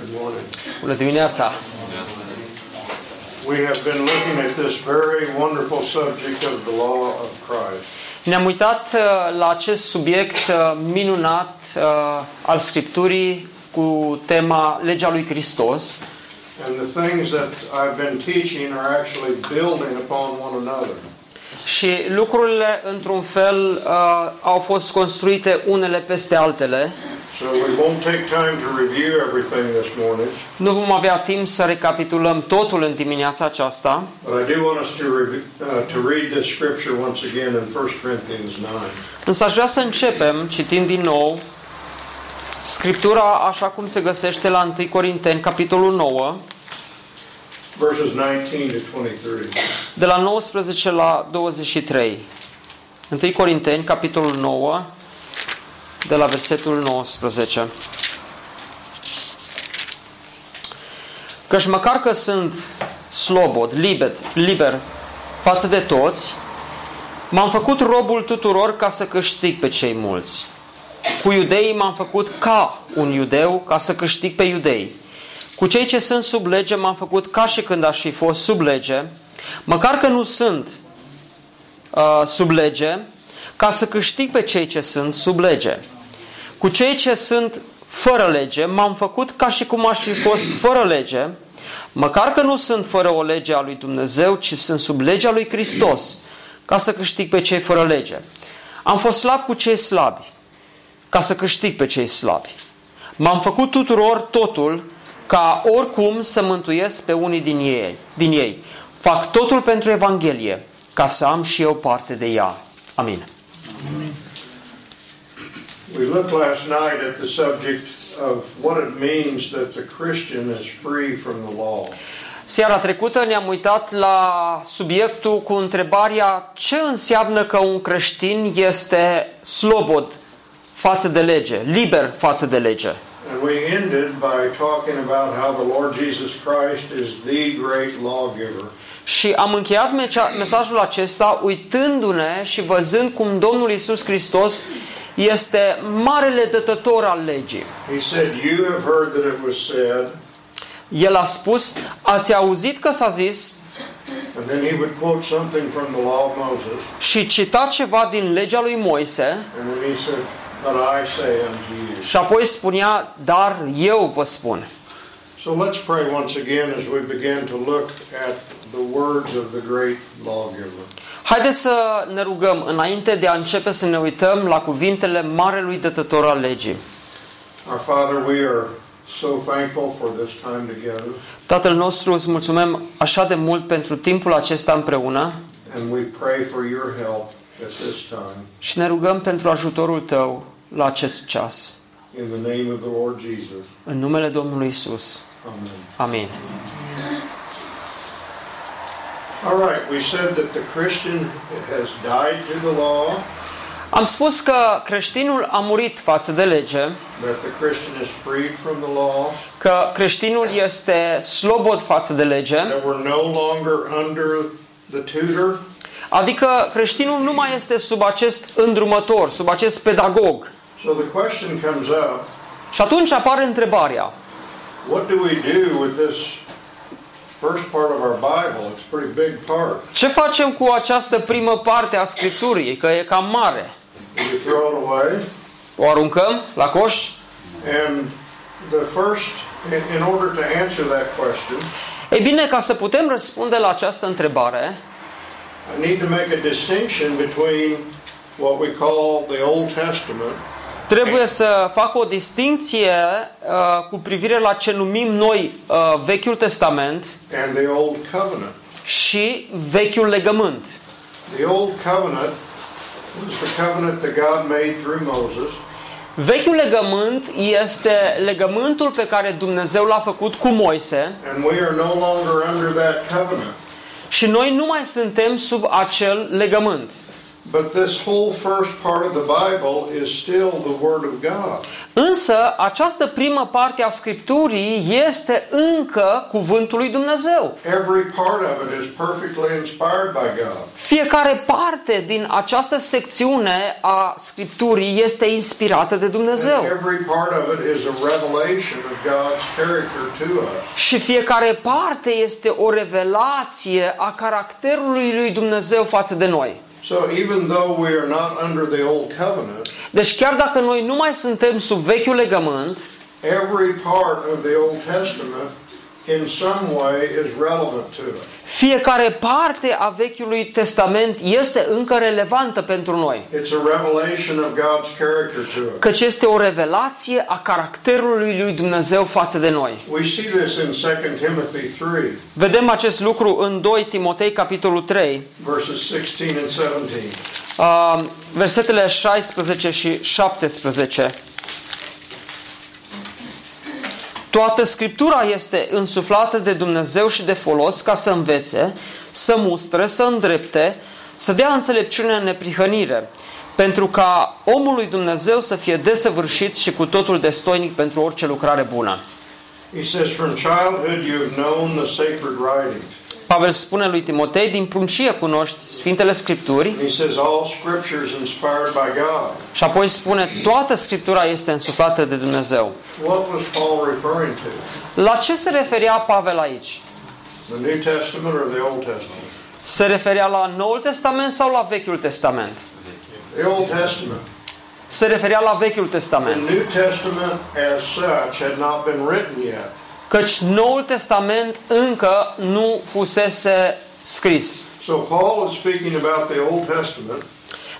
Good morning. Bună dimineața! We have been looking at this very wonderful subject of the law of Christ. Ne-am uitat uh, la acest subiect uh, minunat uh, al Scripturii cu tema Legea lui Hristos And the things that I've been teaching are actually building upon one another. și lucrurile, într-un fel, uh, au fost construite unele peste altele. So we won't take time to review everything this morning, Nu vom avea timp să recapitulăm totul în dimineața aceasta, but I do want us to, rev- uh, to read this scripture once again in 1 Corinthians 9. însă aș vrea să începem citind din nou Scriptura așa cum se găsește la 1 Corinteni, capitolul 9, Verses 19 to 23. de la 19 la 23. 1 Corinteni, capitolul 9, de la versetul 19. Căci măcar că sunt slobod, liber, liber față de toți, m-am făcut robul tuturor ca să câștig pe cei mulți. Cu iudeii m-am făcut ca un iudeu ca să câștig pe iudei. Cu cei ce sunt sub lege m-am făcut ca și când aș fi fost sub lege, măcar că nu sunt uh, sub lege, ca să câștig pe cei ce sunt sub lege. Cu cei ce sunt fără lege m-am făcut ca și cum aș fi fost fără lege, măcar că nu sunt fără o lege a lui Dumnezeu, ci sunt sub legea lui Hristos, ca să câștig pe cei fără lege. Am fost slab cu cei slabi, ca să câștig pe cei slabi. M-am făcut tuturor totul ca oricum să mântuiesc pe unii din ei. Din ei. Fac totul pentru Evanghelie, ca să am și eu parte de ea. Amin. We looked last night at the subject of what it means that the Christian is free from the law. Seara trecută ne-am uitat la subiectul cu întrebarea ce înseamnă că un creștin este slobod față de lege, liber față de lege. And we ended by talking about how the Lord Jesus Christ is the great lawgiver. Și am încheiat mecea- mesajul acesta uitându-ne și văzând cum Domnul Isus Hristos este marele dătător al legii. He said, You have heard that it was said, El a spus, ați auzit că s-a zis and then he would quote something from the law of Moses, și cita ceva din legea lui Moise and then he said, But I say unto you. și apoi spunea, dar eu vă spun. So let's pray once again as we begin to look at the words of the great lawgiver. Haideți să ne rugăm înainte de a începe să ne uităm la cuvintele marelui dătător al legii. Our Father, we are so thankful for this time together, Tatăl nostru, îți mulțumim așa de mult pentru timpul acesta împreună and we pray for your help at this time. și ne rugăm pentru ajutorul tău la acest ceas. In the name of the Lord Jesus. În numele Domnului Isus. Amen. Amin. All right, we said that the Christian has died to the law, Am spus că creștinul a murit față de lege, that the Christian is freed from the law, că creștinul este slobod față de lege, that we're no longer under the tutor, adică creștinul nu mai este sub acest îndrumător, sub acest pedagog. So the question comes up, Și atunci apare întrebarea, what do we do with this first part of our Bible? It's a pretty big part. ce facem cu această primă parte a Scripturii, că e cam mare? Do we throw it away? O aruncăm la coș? And the first, in, in order to answer that question, Ei bine, ca să putem răspunde la această întrebare, I need to make a distinction between what we call the Old Testament trebuie să fac o distinție uh, cu privire la ce numim noi uh, Vechiul Testament and the Old Covenant. și Vechiul Legământ. The Old Covenant was the covenant that God made through Moses. Vechiul legământ este legământul pe care Dumnezeu l-a făcut cu Moise and we are no longer under that covenant. și noi nu mai suntem sub acel legământ. But this whole first part of the Bible is still the Word of God. Însă, această primă parte a Scripturii este încă cuvântul lui Dumnezeu. Every part of it is perfectly inspired by God. Fiecare parte din această secțiune a Scripturii este inspirată de And Dumnezeu. every part of it is a revelation of God's character to us. Și fiecare parte este o revelație a caracterului lui Dumnezeu față de noi. So even though we are not under the old covenant, Deci chiar dacă noi nu mai suntem sub vechiul legământ, every part of the Old Testament in some way is relevant to us. fiecare parte a Vechiului Testament este încă relevantă pentru noi. It's a revelation of God's character to us. Căci este o revelație a caracterului lui Dumnezeu față de noi. We see this in 2 Timothy 3, Vedem acest lucru în 2 Timotei, capitolul 3, verses 16 and 17. uh, versetele 16 și 17. Toată Scriptura este însuflată de Dumnezeu și de folos ca să învețe, să mustre, să îndrepte, să dea înțelepciune în neprihănire, pentru ca omul lui Dumnezeu să fie desăvârșit și cu totul destoinic pentru orice lucrare bună. He says, From childhood you have known the sacred writings. Pavel spune lui Timotei, din pruncie cunoști Sfintele Scripturi And he says, All scripture is inspired by God. și apoi spune, toată Scriptura este însuflată de Dumnezeu. What was Paul referring to? La ce se referea Pavel aici? The New Testament or the Old Testament? Se referea la Noul Testament sau la Vechiul Testament? The Old Testament. Se referea la Vechiul The Testament. New Testament as such had not been written yet. Căci Noul Testament încă nu fusese scris. So Paul is speaking about the Old Testament,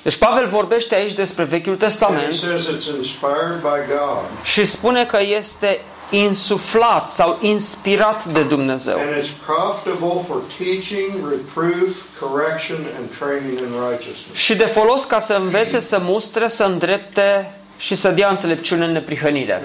Deci Pavel vorbește aici despre Vechiul and he Testament says it's inspired by God. și spune că este insuflat sau inspirat de Dumnezeu. And it's profitable for teaching, reproof, correction, and training in righteousness. Și de folos ca să învețe, să mustre, să îndrepte și să dea înțelepciune în neprihănire.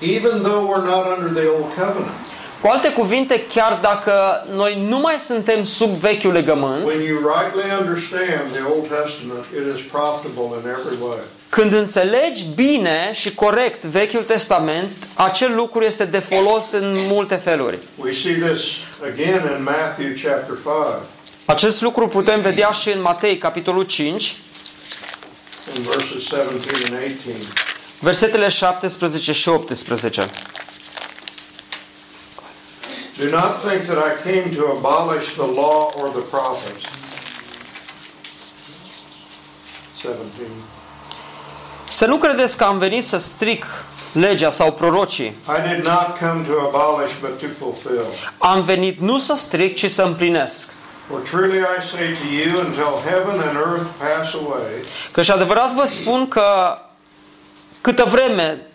In other words, even though we're not under the old covenant, Cu alte cuvinte, chiar dacă noi nu mai suntem sub vechiul legământ, when you rightly understand the Old Testament, it is profitable in every way. când înțelegi bine și corect Vechiul Testament, acel lucru este de folos în multe feluri. We see this again in Matthew chapter 5, Acest lucru putem vedea și în Matei, capitolul 5, in verses 17 and 18. Versetele 17 și 18. Do not think that I came to abolish the law or the prophets. 17. Să nu credeți că am venit să stric legea sau prorocii. I did not come to abolish but to fulfill. Am venit nu să stric, ci să împlinesc. For truly I say to you, until heaven and earth pass away, Că și adevărat vă spun că câtă vreme,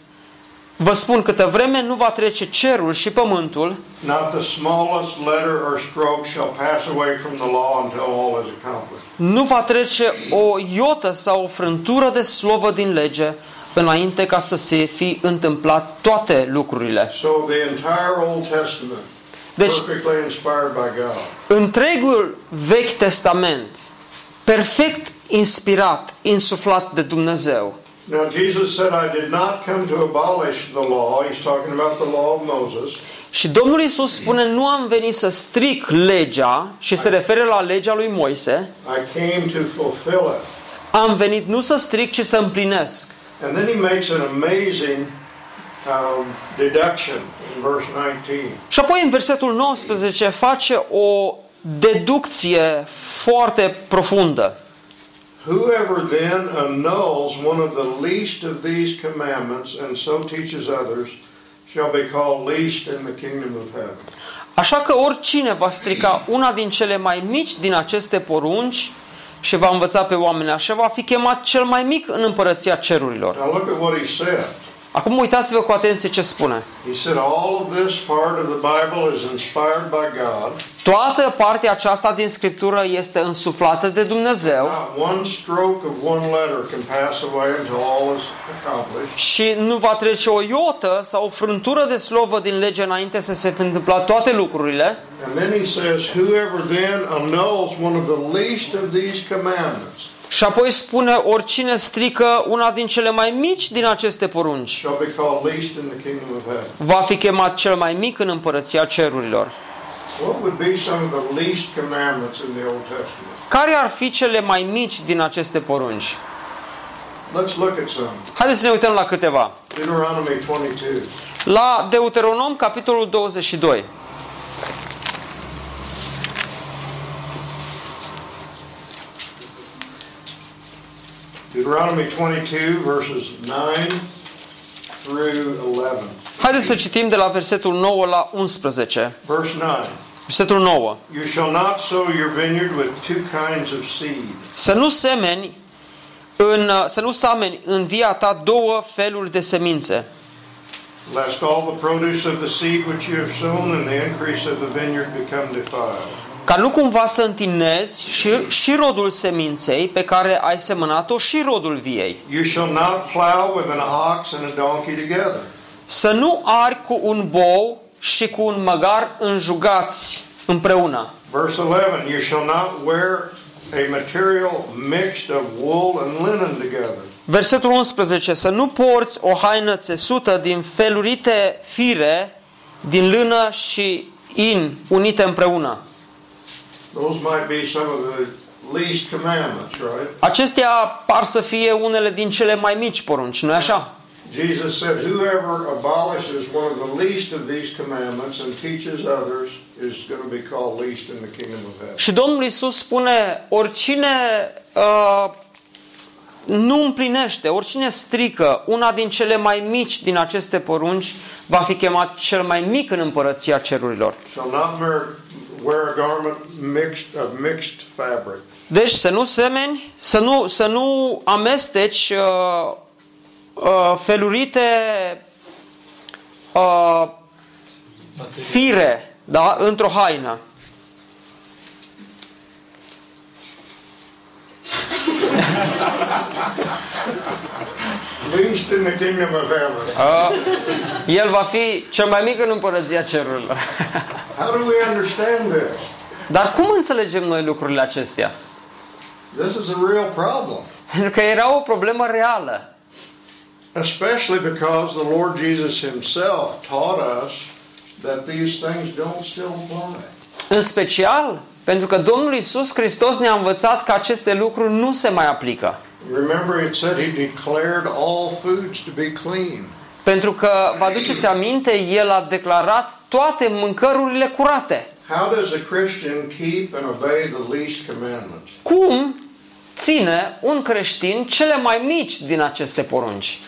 vă spun câtă vreme nu va trece cerul și pământul, not the smallest letter or stroke shall pass away from the law until all is accomplished. nu va trece o iotă sau o frântură de slovă din lege înainte ca să se fi întâmplat toate lucrurile. So the entire Old Testament, Deci, perfectly inspired by God. întregul Vechi Testament, perfect inspirat, insuflat de Dumnezeu. Now Jesus said, I did not come to abolish the law. He's talking about the law of Moses. Și Domnul Isus spune, nu am venit să stric legea și se referă la legea lui Moise, I came to fulfill it. am venit nu să stric, ci să împlinesc. And then he makes an amazing um, deduction in verse 19. Și apoi în versetul 19 face o deducție foarte profundă. Whoever then annuls one of the least of these commandments and so teaches others shall be called least in the kingdom of heaven. Așa că oricine va strica una din cele mai mici din aceste porunci și va învăța pe oameni așa, va fi chemat cel mai mic în împărăția cerurilor. Now look at what he said. Acum uitați-vă cu atenție ce spune. He said, All of this part of the Bible is inspired by God. Toată partea aceasta din Scriptură este însuflată de Dumnezeu Not one stroke of one letter can pass away until all is accomplished. și nu va trece o iotă sau o frântură de slovă din lege înainte să se fi întâmplat toate lucrurile. And then he says, Whoever then annuls one of the least of these commandments Și apoi spune, oricine strică una din cele mai mici din aceste porunci, shall be called least in the kingdom of heaven. va fi chemat cel mai mic în împărăția cerurilor. What would be some of the least commandments in the Old Testament? Care ar fi cele mai mici din aceste porunci? Let's look at some. Haideți să ne uităm la câteva. Deuteronomy 22. La Deuteronom, capitolul 22. Deuteronomy 22, verses 9 through 11. Haideți să citim de la versetul 9 la 11. Verse 9 Versetul 9. You shall not sow your vineyard with two kinds of seed. Să nu semeni în, să nu sameni în via ta două feluri de semințe, Lest all the produce of the seed which you have sown and the increase of the vineyard become defiled. Ca nu cumva să întinezi și, și rodul seminței pe care ai semănat-o și rodul viei. You shall not plow with an ox and a donkey together. Să nu ari cu un bou și cu un măgar înjugați împreună. Verse 11 You shall not wear a material mixed of wool and linen together. Versetul 11. Să nu porți o haină țesută din felurite fire, din lână și in unite împreună. Those might be some of the least commandments, right? Acestea par să fie unele din cele mai mici porunci, nu-i așa? Jesus said, Whoever abolishes one of the least of these commandments and teaches others is going to be called least in the kingdom of heaven. Și Domnul Isus spune, oricine uh, nu împlinește, oricine strică una din cele mai mici din aceste porunci, va fi chemat cel mai mic în împărăția cerurilor. Shall not wear, wear a garment mixed of mixed fabric. Deci să nu semeni, să nu, să nu amesteci uh, uh, felurite uh, fire da, într-o haină. Least in the kingdom of heaven. Uh, el va fi cel mai mic în împărăția cerurilor. How do we understand this? Dar cum înțelegem noi lucrurile acestea? This is a real problem. Pentru că era o problemă reală. Especially because the Lord Jesus Himself taught us that these things don't still apply. În special pentru că Domnul Isus Hristos ne-a învățat că aceste lucruri nu se mai aplică. Remember, it said He declared all foods to be clean. Pentru că, vă aduceți aminte, El a declarat toate mâncărurile curate. How does a Christian keep and obey the least commandments? Cum ține un creștin cele mai mici din aceste porunci?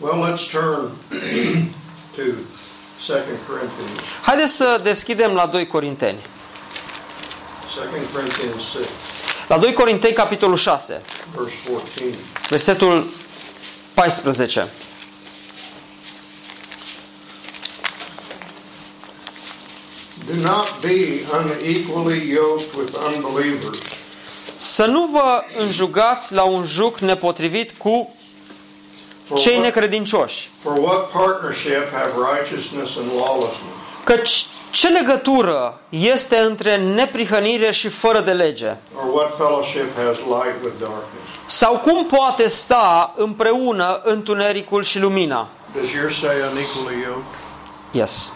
Well, let's turn to 2 Corinthians. Haideți să deschidem la 2 Corinteni. 2 Corinthians 6, La 2 Corinteni, capitolul 6, verse 14. versetul 14. Do not be unequally yoked with unbelievers. Să nu vă înjugați la un juc nepotrivit cu For cei what, necredincioși. for what partnership have righteousness and lawlessness? Căci ce legătură este între neprihănire și fără de lege? Or what fellowship has light with darkness? Sau cum poate sta împreună întunericul și lumina? Does yours say unequally yoked? Yes.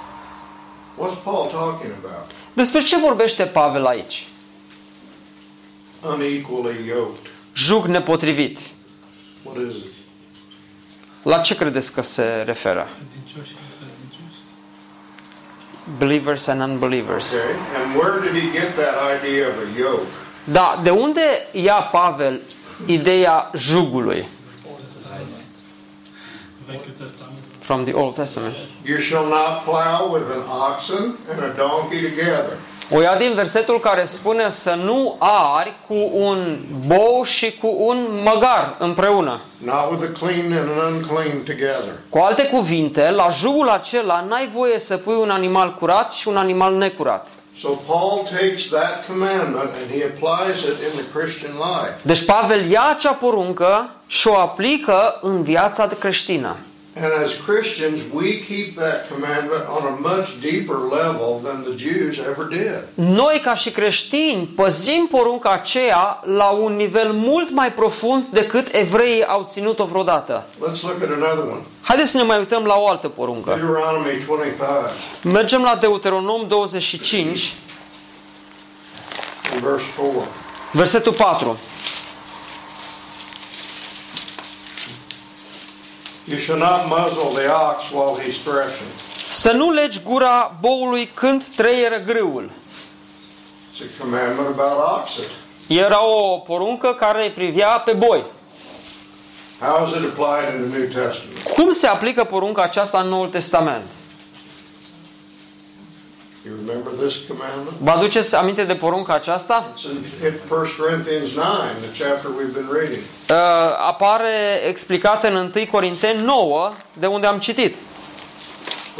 What's Paul talking about? Despre ce vorbește Pavel aici? Unequally yoked. Jug nepotrivit. What is it? La ce credeți că se referă? Believers and unbelievers. Okay. And where did he get that idea of a yoke? Da, de unde ia Pavel ideea jugului? From the Old Testament. You shall not plow with an oxen and a donkey together. O ia din versetul care spune să nu ari cu un bou și cu un măgar împreună. not with a clean and an unclean together. Cu alte cuvinte, la jugul acela n-ai voie să pui un animal curat și un animal necurat. So Paul takes that commandment and he applies it in the Christian life. Deci Pavel ia acea poruncă și o aplică în viața creștină. And as Christians, we keep that commandment on a much deeper level than the Jews ever did. Noi, ca și creștini, păzim porunca aceea la un nivel mult mai profund decât evreii au ținut-o vreodată. Let's look at another one. Haideți să ne mai uităm la o altă poruncă. Deuteronomy 25 Mergem la Deuteronom 25, and verse 4. versetul 4. You shall not muzzle the ox while he's threshing. Să nu legi gura boului când treieră grâul. It's a commandment about oxen. Era o poruncă care privia pe boi. How is it applied in the New Testament? Cum se aplică porunca aceasta în Noul Testament? You remember this commandment? Vă aduceți aminte de porunca aceasta? It's in, in 1 Corinthians 9, the chapter we've been reading. Uh, apare explicată în 1 Corinteni 9, de unde am citit.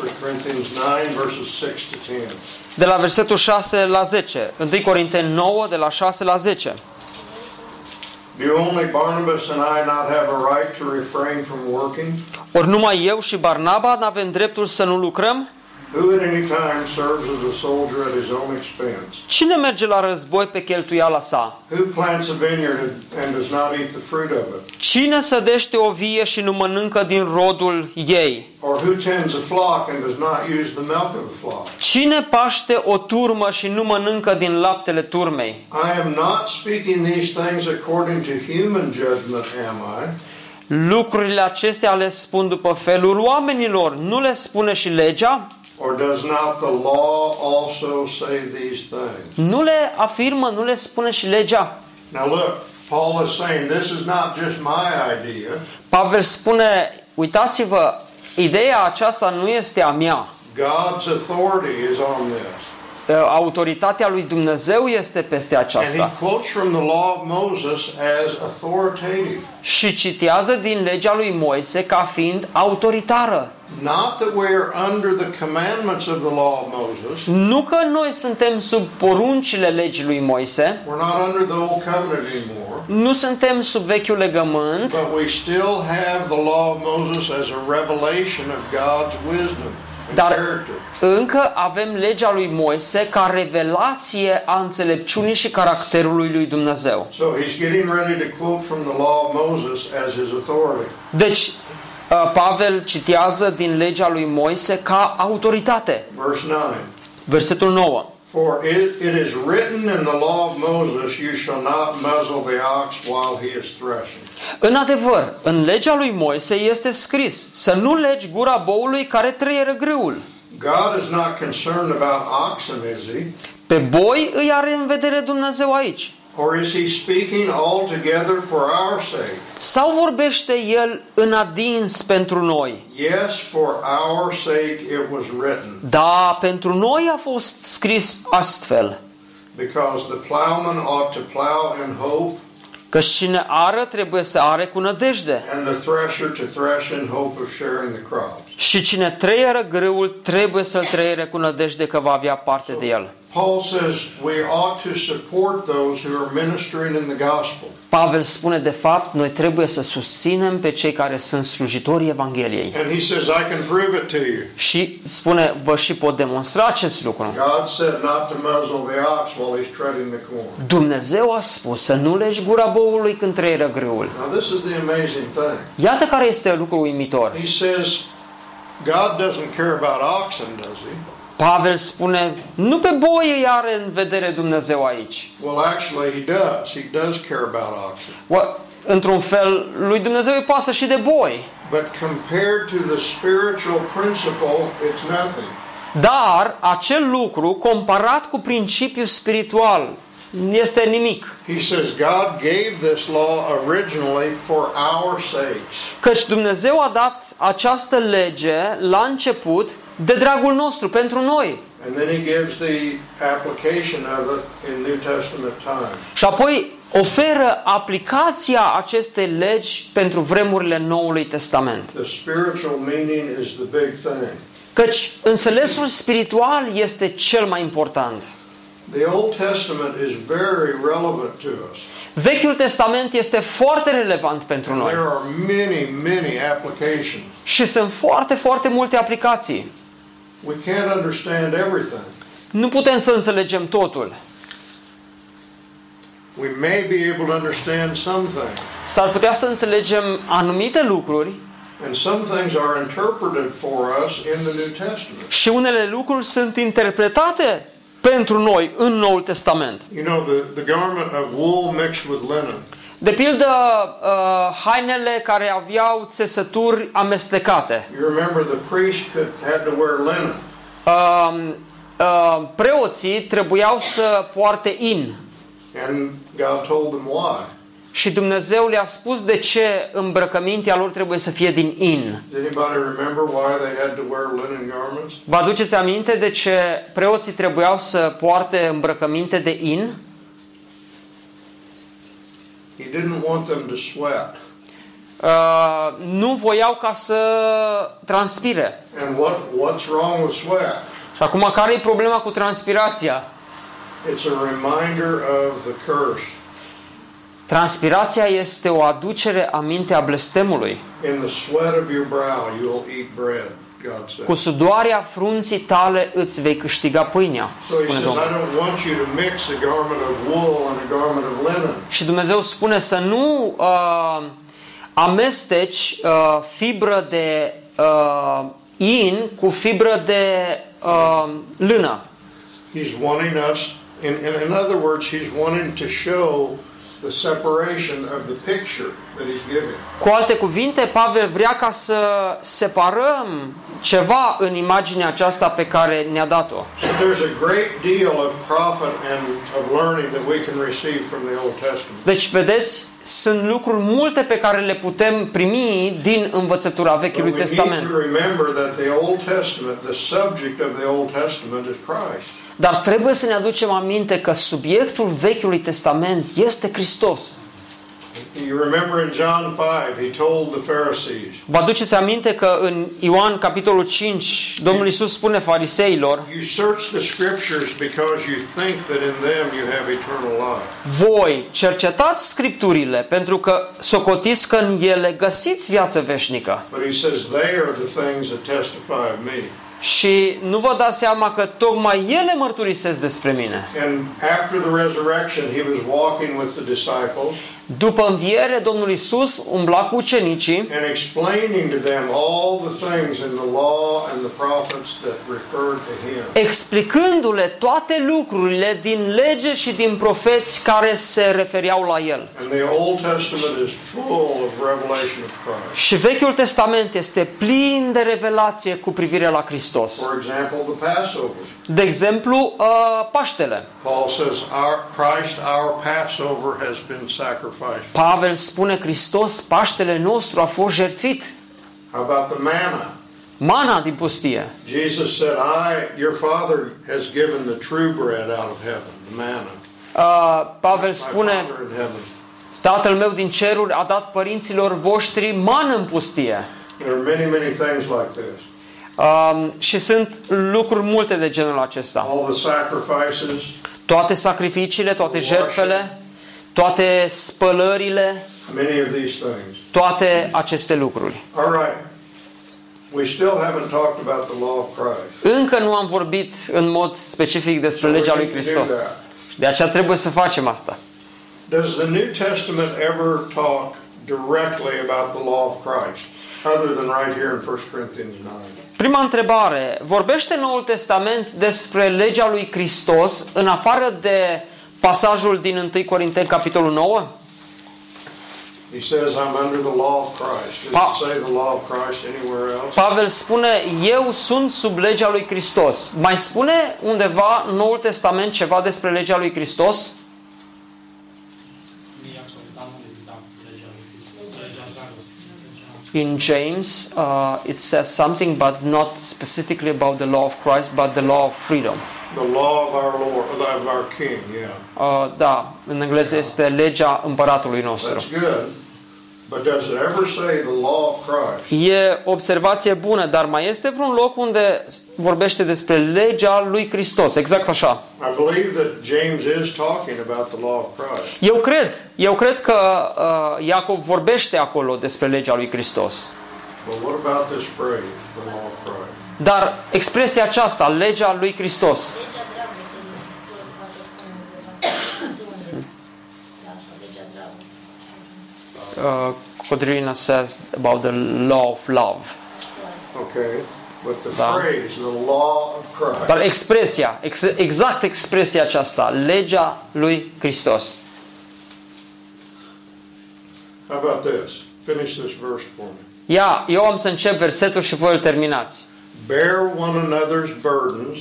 1 Corinthians 9, verses 6 to 10. De la versetul 6 la 10. 1 Corinteni 9, de la 6 la 10. Do only Barnabas and I not have a right to refrain from working? Ori numai eu și Barnaba n-avem dreptul să nu lucrăm? Who at any time serves as a soldier at his own expense? Cine merge la război pe cheltuiala sa? Who plants a vineyard and does not eat the fruit of it? Cine sădește o vie și nu mănâncă din rodul ei? Or who tends a flock and does not use the milk of the flock? Cine paște o turmă și nu mănâncă din laptele turmei? I am not speaking these things according to human judgment, am I? Lucrurile acestea le spun după felul oamenilor, nu le spune și legea? Or does not the law also say these things? Nu le afirmă, nu le spune și legea? Now look, Paul is saying this is not just my idea. Pavel spune, uitați-vă, ideea aceasta nu este a mea. God's authority is on this. Autoritatea lui Dumnezeu este peste And aceasta. he quotes from the law of Moses as authoritative. Și citează din legea lui Moise ca fiind autoritară. Not that we are under the commandments of the law of Moses. Nu că noi suntem sub poruncile legii lui Moise, We're not under the old covenant anymore. nu suntem sub vechiul legământ, But we still have the law of Moses as a revelation of God's wisdom and Dar character. încă avem legea lui Moise ca revelație a înțelepciunii și caracterului lui Dumnezeu. So he's getting ready to quote from the law of Moses as his authority. Deci, uh, Pavel citează din legea lui Moise ca autoritate. Verse 9. Versetul 9. For it, it is written in the law of Moses, you shall not muzzle the ox while he is threshing. În adevăr, în legea lui Moise este scris să nu legi gura boului care trăieră grâul. God is not concerned about oxen, is he? Pe boi îi are în vedere Dumnezeu aici. Or is he speaking altogether for our sake? Sau vorbește el în adins pentru noi? Yes, for our sake it was written, Da, pentru noi a fost scris astfel. because the plowman ought to plow in hope, Că cine ară trebuie să are cu nădejde. and the thresher to thresh in hope of sharing the crops. Și cine trăieră grâul trebuie să-l trăiere cu nădejde că va avea parte de el. Paul says we ought to support those who are ministering in the gospel. Pavel spune de fapt, noi trebuie să susținem pe cei care sunt slujitorii Evangheliei. And he says, I can prove it to you. Și spune, vă și pot demonstra acest lucru. God said not to muzzle the ox while he's treading the corn. Dumnezeu a spus să nu legi gura boului când trăieră grâul. Now this is the amazing thing. Iată care este lucrul uimitor. He says God doesn't care about oxen, does he? Pavel spune, nu pe boi îi are în vedere Dumnezeu aici. Well, actually, he does. He does care about oxen. Ua- Într-un fel, lui Dumnezeu îi pasă și de boi. But compared to the spiritual principle, it's nothing. Dar acel lucru, comparat cu principiul spiritual, este nimic. He says God gave this law originally for our sakes. Căci Dumnezeu a dat această lege la început de dragul nostru, pentru noi. And then he gives the application of it in New Testament times. Și apoi oferă aplicația acestei legi pentru vremurile Noului Testament. The spiritual meaning is the big thing. Căci înțelesul spiritual este cel mai important. The Old Testament is very relevant to us. Vechiul Testament este foarte relevant pentru And noi. there are many, many applications. Și sunt foarte, foarte multe aplicații. We can't understand everything. Nu putem să înțelegem totul. We may be able to understand some things, S-ar putea să înțelegem anumite lucruri and some things are interpreted for us in the New Testament. și unele lucruri sunt interpretate pentru noi în Noul Testament. You know, the, the garment of wool mixed with linen. De pildă, uh, hainele care aveau țesături amestecate. You remember the priest could, had to wear linen. Uh, uh, preoții trebuiau să poarte in And God told them why. și Dumnezeu le-a spus de ce îmbrăcămintea lor trebuie să fie din in. Does anybody remember why they had to wear linen garments? Vă aduceți aminte de ce preoții trebuiau să poarte îmbrăcăminte de in? He didn't want them to sweat. Uh, nu voiau ca să transpire. And what, what's wrong with sweat? Și acum, care e problema cu transpirația? It's a reminder of the curse. Transpirația este o aducere aminte a blestemului. In the sweat of your brow you'll eat bread, God Cu said. sudoarea frunții tale îți vei câștiga pâinea, So he spune says, I Domnul. don't want you to mix a garment of wool and a garment of linen. Și Dumnezeu spune să nu uh, amesteci uh, fibră de uh, in cu fibră de uh, lână. He's wanting us, in, in, in other words, he's wanting to show the separation of the picture that he's giving. Cu alte cuvinte, Pavel vrea ca să separăm ceva în imaginea aceasta pe care ne-a dat-o. So there's a great deal of profit and of learning that we can receive from the Old Testament. Deci, vedeți, sunt lucruri multe pe care le putem primi din învățătura But Vechiului we need Testament. To remember that the Old Testament, the subject of the Old Testament is Christ. Dar trebuie să ne aducem aminte că subiectul Vechiului Testament este Hristos. You remember in John 5, he told the Pharisees, Vă aduceți aminte că în Ioan capitolul 5 Domnul Isus spune fariseilor You search the scriptures because you think that in them you have eternal life. Voi cercetați scripturile pentru că socotiți că în ele găsiți viață veșnică. But he says they are the things that testify of me. Și nu vă dați seama că tocmai ele mărturisesc despre mine. And after the resurrection, he was walking with the disciples După înviere, Domnul Isus umbla cu ucenicii and explaining to them all the things in the law and the prophets that referred to him. explicându-le toate lucrurile din lege și din profeți care se referiau la el. And the Old Testament is full of revelation of Christ. Și Vechiul Testament este plin de revelație cu privire la Hristos. For example, the Passover. De exemplu, uh, Paștele. Paul says, our Christ, our Passover, has been sacrificed. Pavel spune Hristos, Paștele nostru a fost jertfit. How about the manna? Mana din pustie. Jesus said, I, your Father has given the true bread out of heaven, the manna. Uh, Pavel My spune, Father in heaven. Tatăl meu din ceruri a dat părinților voștri mană în pustie. There are many, many things like this. Uh, și sunt lucruri multe de genul acesta. All the sacrifices, Toate sacrificiile, toate jertfele, toate spălările, many of these things. toate aceste lucruri. All right. We still haven't talked about the law of Christ. Încă nu am vorbit în mod specific despre legea lui Hristos. De aceea trebuie să facem asta. Does the New Testament ever talk directly about the law of Christ, other than right here in 1 Corinthians 9? Prima întrebare. Vorbește Noul Testament despre legea lui Hristos în afară de pasajul din 1 Corinteni, capitolul 9? He says, I'm under the law of Christ. Does Pa- it say the law of Christ anywhere else? Pavel spune, eu sunt sub legea lui Hristos. Mai spune undeva în Noul Testament ceva despre legea lui Hristos? In James, uh, it says something, but not specifically about the law of Christ, but the law of freedom. The law of our Lord, of our King, yeah. Uh, da, în engleză este legea împăratului nostru. That's good. But does it ever say the law of Christ? E observație bună, dar mai este vreun loc unde vorbește despre legea lui Hristos, exact așa. I believe that James is talking about the law of Christ. Eu cred, eu cred că uh, Iacov vorbește acolo despre legea lui Hristos. But what about this phrase, the law of Christ? Dar expresia aceasta, legea lui Hristos, Legea dragostei lui Hristos, poate spune undeva. Da, așa, legea dragostei. uh, Codrina says about the law of love. Okay. But the Da. phrase, the law of Christ. Dar expresia, ex, exact expresia aceasta, legea lui Hristos. How about this? Finish this verse for me. Ia, eu am să încep versetul și voi îl terminați. Bear one another's burdens,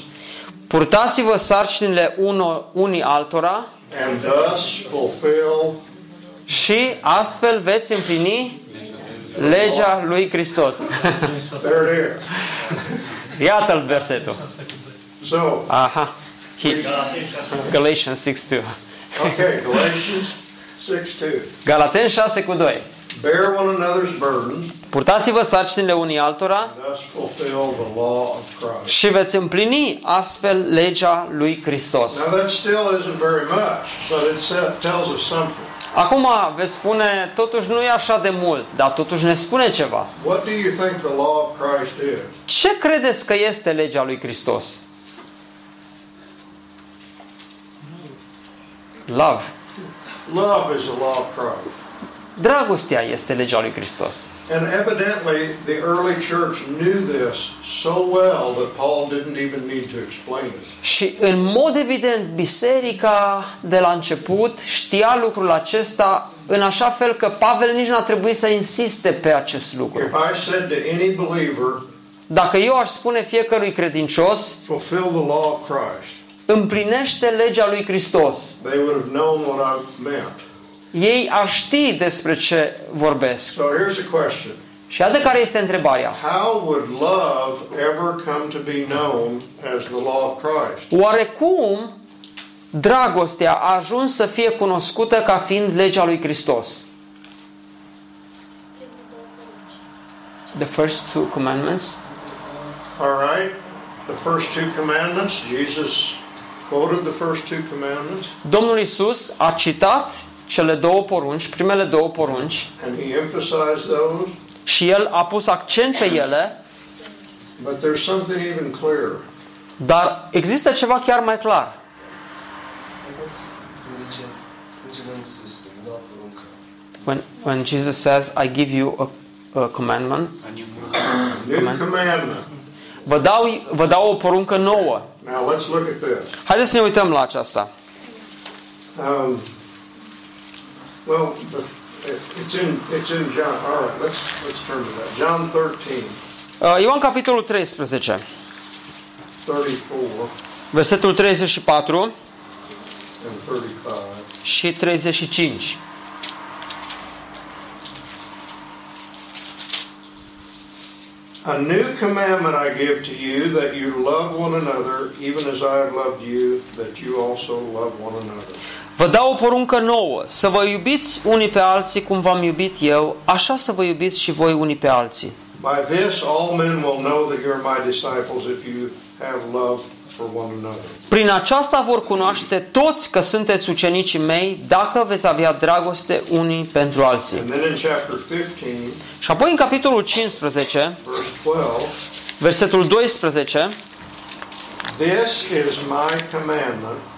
Purtați-vă sarcinile uno, unii altora and thus fulfill și astfel veți împlini legea lui Hristos. There it is. Iată-l versetul. So, Aha. He, Galatians 6 2. okay, Galatians 6 2. Galaten 6 cu 2. Bear one another's burdens, Purtați-vă sarcinile unii altora and thus fulfill the law of Christ. și veți împlini astfel legea lui Hristos. Now, that still isn't very much, but it sa- tells us something. Acum veți spune, totuși nu e așa de mult, dar totuși ne spune ceva. What do you think the law of Christ is? Ce credeți că este legea lui Hristos? Love. Love is the law of Christ. Dragostea este legea lui Hristos. And evidently, the early church knew this so well that Paul didn't even need to explain it. Și în mod evident, biserica de la început știa lucrul acesta în așa fel că Pavel nici nu a trebuit să insiste pe acest lucru. If I said to any believer, Dacă eu aș spune fiecărui credincios, fulfill the law of Christ, împlinește legea lui Hristos, they would have known what I meant. Ei ar ști despre ce vorbesc. So here's a question Și iată care este întrebarea. How would love ever come to be known as the law of Christ? Oare cum dragostea a ajuns să fie cunoscută ca fiind legea lui Hristos? The first two commandments. All right? The first two commandments, Jesus quoted the first two commandments, Domnul Isus a citat cele două porunci, primele două porunci, and he emphasized those. și el a pus accent pe ele, But there's something even clearer. dar există ceva chiar mai clar. Zice, zice Domnul Iisus, îmi dau poruncă. When, when Jesus says, I give you a, a commandment, New Amen. commandment. vă dau, vă dau o poruncă nouă. Now let's look at this. Haideți să ne uităm la aceasta. Um, well, the- it's in it's in John. All right, let's let's turn to that. John 13, Uh, Ioan capitolul 13, 34 versetul 34 and 35. și 35. A new commandment I give to you that you love one another, even as I have loved you, that you also love one another. Vă dau o poruncă nouă, să vă iubiți unii pe alții cum v-am iubit eu, așa să vă iubiți și voi unii pe alții. By this, all men will know that you are my disciples if you have love for one another. Prin aceasta vor cunoaște toți că sunteți ucenicii mei dacă veți avea dragoste unii pentru alții. And then in chapter 15, Și apoi în capitolul 15, verse 12, versetul 12, this is my commandment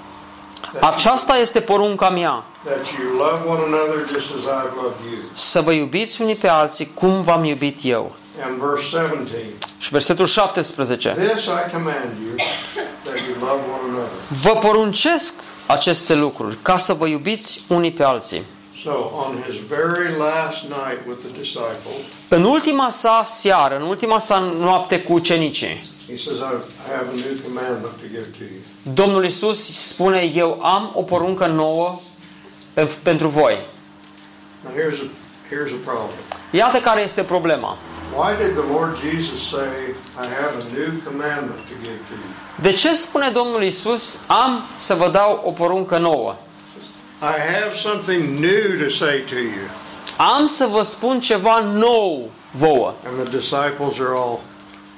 aceasta este porunca mea, that you love one another just as I have loved you. să vă iubiți unii pe alții cum v-am iubit eu. And verse 17, Și versetul 17, this I command you that you love one another. vă poruncesc aceste lucruri ca să vă iubiți unii pe alții. So on his very last night with the disciples, În ultima sa seară, în ultima sa noapte cu ucenicii, he says, I I have a new commandment to give to you. Domnul Isus spune, eu am o poruncă nouă pe- pentru voi. Now here's a here's a problem. Iată care este problema. Why did the Lord Jesus say, I have a new commandment to give to you? De ce spune Domnul Isus, am să vă dau o poruncă nouă? I have something new to say to you. Am să vă spun ceva nou vouă. And the disciples are all,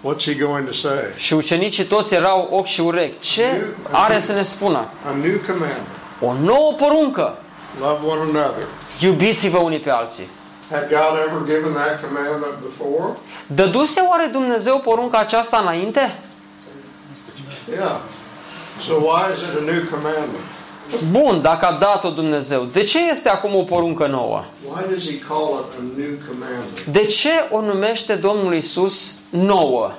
what's he going to say? Și ucenicii toți erau ochi și urechi. Ce are să ne spună? A new commandment. O nouă poruncă. Love one another. Iubiți-vă unii pe alții. Had God ever given that commandment before? Dăduse oare Dumnezeu porunca aceasta înainte? Yeah. So why is it a new commandment? Bun, dacă a dat-o Dumnezeu, de ce este acum o poruncă nouă? Why does he call it a new commandment? De ce o numește Domnul Isus nouă?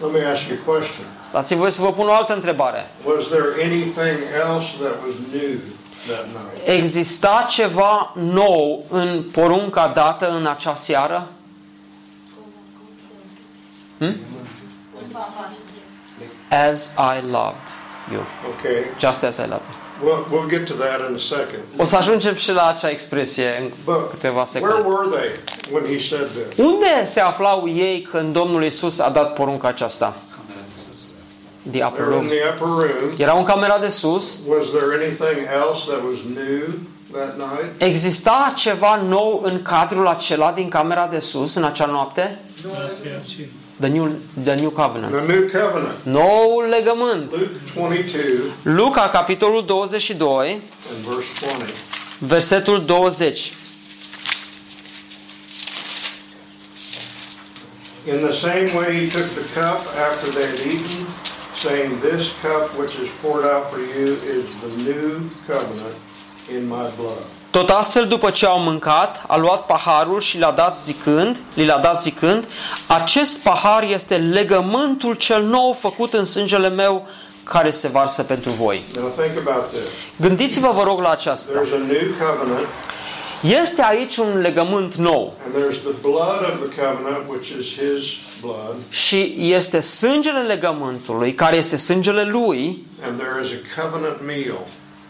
Let me ask you a question. Dați-mi voi să vă pun o altă întrebare. Was there anything else that was new that night? Exista ceva nou în porunca dată în acea seară? Hmm? As I loved you. Okay. Just as I loved you. We'll, we'll get to that in a second. O să ajungem și la acea expresie în But câteva where secunde. were they when he said this? Unde se aflau ei când Domnul Isus a dat porunca aceasta? The upper They were in room. the upper room. Erau în camera de sus. Was there anything else that was new that night? Exista ceva nou în cadrul acela din camera de sus în acea noapte? The new, the new covenant. The new covenant. Noul legământ. Luke 22 Luca, capitolul 22, and verse 20. versetul 20. In the same way he took the cup after they had eaten, saying, This cup which is poured out for you is the new covenant in my blood. Tot astfel, după ce au mâncat, a luat paharul și l-a dat zicând, li l-a dat zicând, acest pahar este legământul cel nou făcut în sângele meu care se varsă pentru voi. Now think about this. Gândiți-vă, vă rog, la aceasta. There's a new covenant, Este aici un legământ nou and there's the blood of the covenant, which is his blood, și este sângele legământului, care este sângele lui,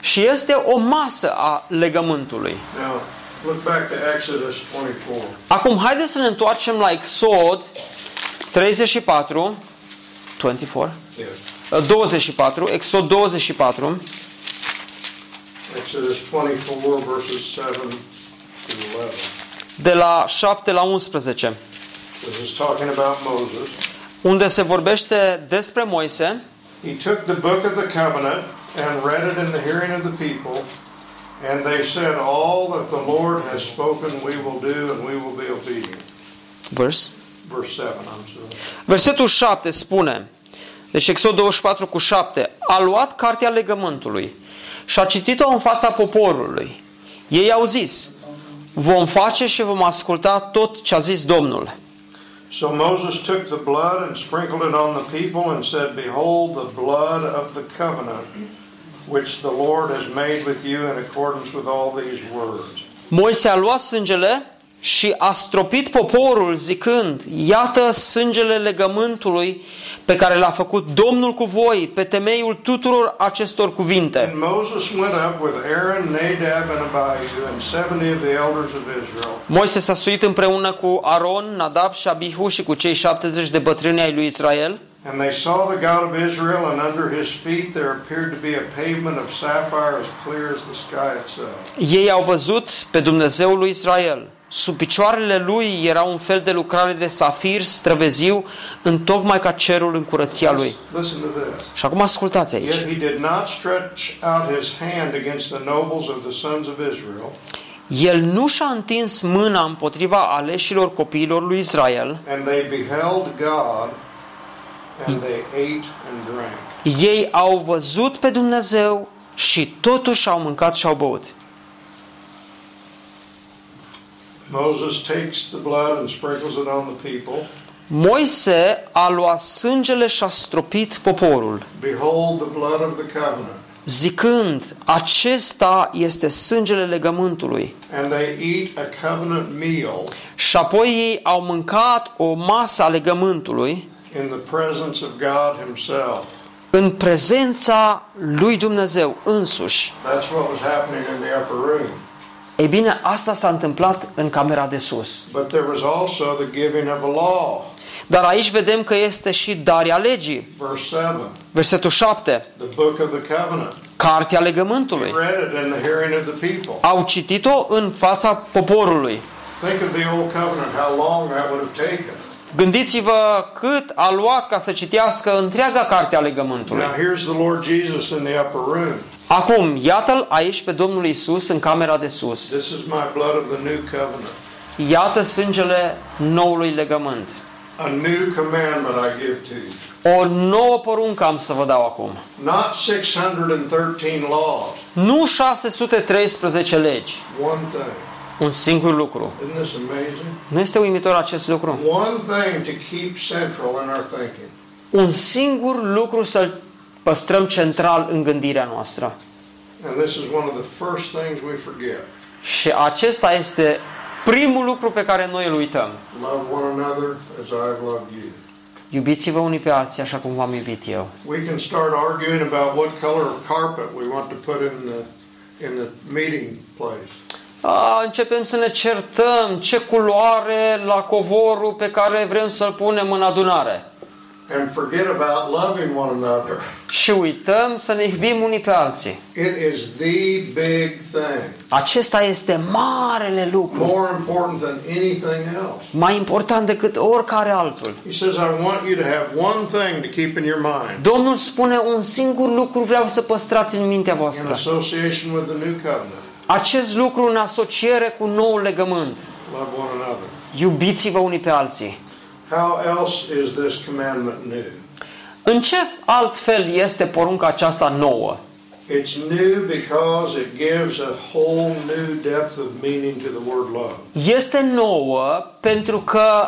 and there is a covenant meal. și este o masă a legământului. Now, look back to Exodus 24. Acum, haideți să ne întoarcem la Exod 34, 24, Yes. 24, Exod 24, Exodus 24, verses 7 to 11. de la 7 la 11, This is talking about Moses. unde se vorbește despre Moise. He took the book of the covenant and read it in the hearing of the people, and they said, All that the Lord has spoken we will do, and we will be obedient. Verse. Verse 7, I'm sorry. Versetul 7 spune, deci Exod 24 cu 7, a luat cartea legământului și a citit-o în fața poporului. Ei au zis, vom face și vom asculta tot ce a zis Domnul. So Moses took the blood and sprinkled it on the people and said, Behold the blood of the covenant which the Lord has made with you in accordance with all these words. Moise a luat sângele și a stropit poporul zicând, iată sângele legământului pe care l-a făcut Domnul cu voi pe temeiul tuturor acestor cuvinte. And Moses went up with Aaron, Nadab, and Abihu, and seventy of the elders of Israel. Moise s-a suit împreună cu Aron, Nadab și Abihu și cu cei 70 de bătrâni ai lui Israel And they saw the God of Israel, and under his feet there appeared to be a pavement of sapphire as clear as the sky itself. Ei au văzut pe Dumnezeul lui Israel. Sub picioarele lui era un fel de lucrare de safir străveziu, în tocmai ca cerul în curăția lui. Listen to this. Și acum ascultați aici. Yet he did not stretch out his hand against the nobles of the sons of Israel, El nu și-a întins mâna împotriva aleșilor copiilor lui Israel. and they beheld God, and they ate and drank. Ei au văzut pe Dumnezeu și totuși au mâncat și au băut. Moses takes the blood and sprinkles it on the people. Moise a luat sângele și a stropit poporul, Behold the blood of the covenant. zicând, acesta este sângele legământului. And they eat a covenant meal Și apoi ei au mâncat o masă a legământului in the presence of God Himself. în prezența lui Dumnezeu însuși. That's what was happening in the upper room. Ei bine, asta s-a întâmplat în camera de sus. But there was also the giving of a law. Dar aici vedem că este și darea legii. Verse 7, Versetul 7. the book of the covenant. Cartea legământului. Read it in the hearing of the people. Au citit-o în fața poporului. Think of the old covenant, how long that would have taken. Gândiți-vă cât a luat ca să citească întreaga carte a legământului. Now here's the Lord Jesus in the upper room. Acum, iată-l aici pe Domnul Isus în camera de sus. This is my blood of the new covenant. Iată sângele noului legământ. A new commandment I give to you. O nouă poruncă am să vă dau acum. Not 613 laws. Nu 613 legi. One thing. Un singur lucru. Isn't this amazing? Nu este uimitor acest lucru? One thing to keep central in our thinking. Un singur lucru să-l păstrăm central în gândirea noastră. And this is one of the first things we forget. Și acesta este primul lucru pe care noi îl uităm. Love one another as I have loved you. Iubiți-vă unii pe alții așa cum v-am iubit eu. We can start arguing about what color of carpet we want to put in the in the meeting place. A, începem să ne certăm ce culoare la covorul pe care vrem să-l punem în adunare. And forget about loving one another. Și uităm să ne iubim unii pe alții. It is the big thing. Acesta este marele lucru. More important than anything else. Mai important decât oricare altul. He says, I want you to have one thing to keep in your mind Domnul spune un singur lucru vreau să păstrați în mintea in voastră. association with the new covenant. Acest lucru în asociere cu noul legământ. Love one another. Iubiți-vă unii pe alții. How else is this commandment new? În ce altfel este porunca aceasta nouă? It's new because it gives a whole new depth of meaning to the word love. Este nouă pentru că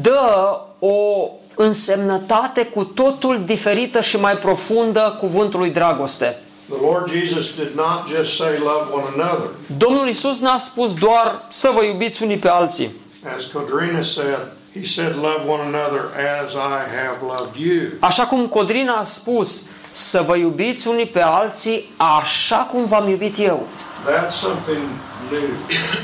dă o însemnătate cu totul diferită și mai profundă cuvântului dragoste. The Lord Jesus did not just say love one another. Domnul Isus n-a spus doar să vă iubiți unii pe alții. As Codrina said, he said love one another as I have loved you. Așa cum Codrina a spus, să vă iubiți unii pe alții așa cum v-am iubit eu. That's something new.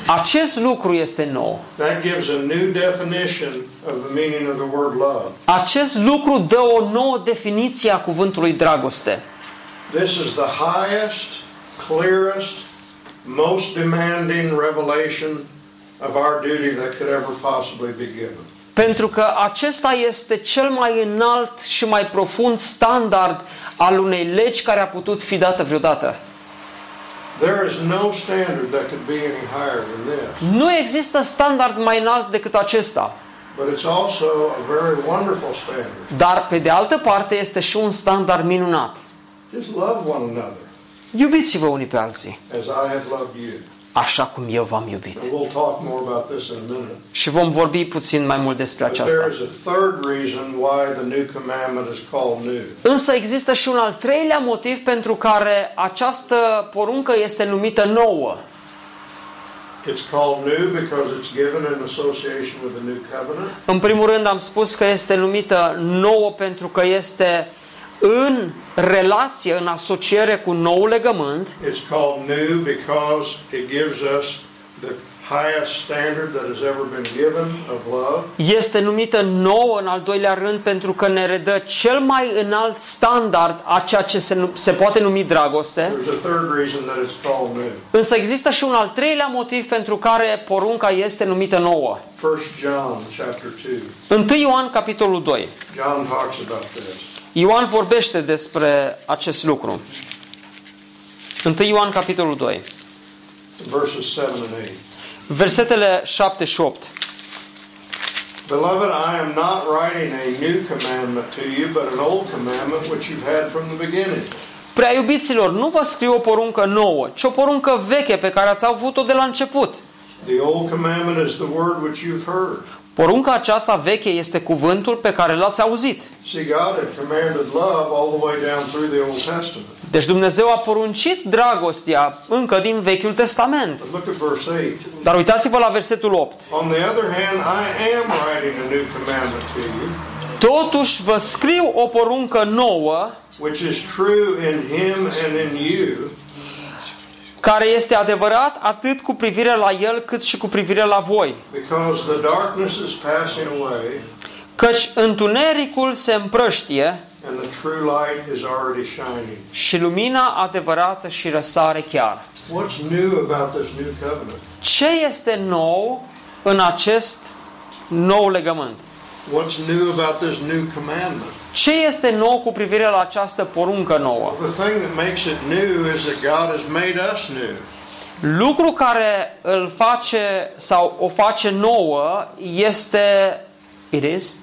Acest lucru este nou. That gives a new definition of the meaning of the word love. Acest lucru dă o nouă definiție a cuvântului dragoste. This is the highest, clearest, most demanding revelation of our duty that could ever possibly be given. Pentru că acesta este cel mai înalt și mai profund standard al unei legi care a putut fi dată vreodată. There is no standard that could be any higher than this. Nu există standard mai înalt decât acesta. But it's also a very wonderful standard. Dar, pe de altă parte, este și un standard minunat. Just love one another Iubiți-vă unii pe alții, as I have loved you. așa cum eu v-am iubit. And we'll talk more about this in a minute. Și vom vorbi puțin mai mult despre But aceasta. there is a third reason why the new commandment is called new. Însă există și un al treilea motiv pentru care această poruncă este numită nouă. It's called new because it's given in association with the new covenant. În primul rând am spus că este numită nouă pentru că este în relație, în asociere cu noul legământ. It's called new because it gives us the highest standard that has ever been given of love. Este numită nouă în al doilea rând pentru că ne redă cel mai înalt standard a ceea ce se, nu- se poate numi dragoste. There's a third reason that it's called new. Însă există și un al treilea motiv pentru care porunca este numită nouă. 1 John chapter 2. 1 Ioan capitolul 2. John talks about this. Ioan vorbește despre acest lucru. 1 Ioan capitolul 2. Verses 7 and 8. Versetele 7 și 8. Beloved, I am not writing a new commandment to you, but an old commandment which you've had from the beginning. Prea iubiților, nu vă scriu o poruncă nouă, ci o poruncă veche pe care ați avut-o de la început. The old commandment is the word which you've heard. Porunca aceasta veche este cuvântul pe care l-ați auzit. See, God had commanded love all the way down through the Old Testament. Deci Dumnezeu a poruncit dragostea încă din Vechiul Testament. But look at verse 8. Dar uitați-vă la versetul 8. On the other hand, I am writing a new commandment to you, Totuși vă scriu o poruncă nouă, which is true in him and in you, care este adevărat atât cu privire la el cât și cu privire la voi. Because the darkness is passing away Căci întunericul se împrăștie and the true light is already shining. și lumina adevărată și răsare chiar. What's new about this new covenant? Ce este nou în acest nou legământ? What's new about this new commandment? Ce este nou cu privire la această poruncă nouă? The thing that makes it new is that God has made us new. Lucru care îl face sau o face nouă este it is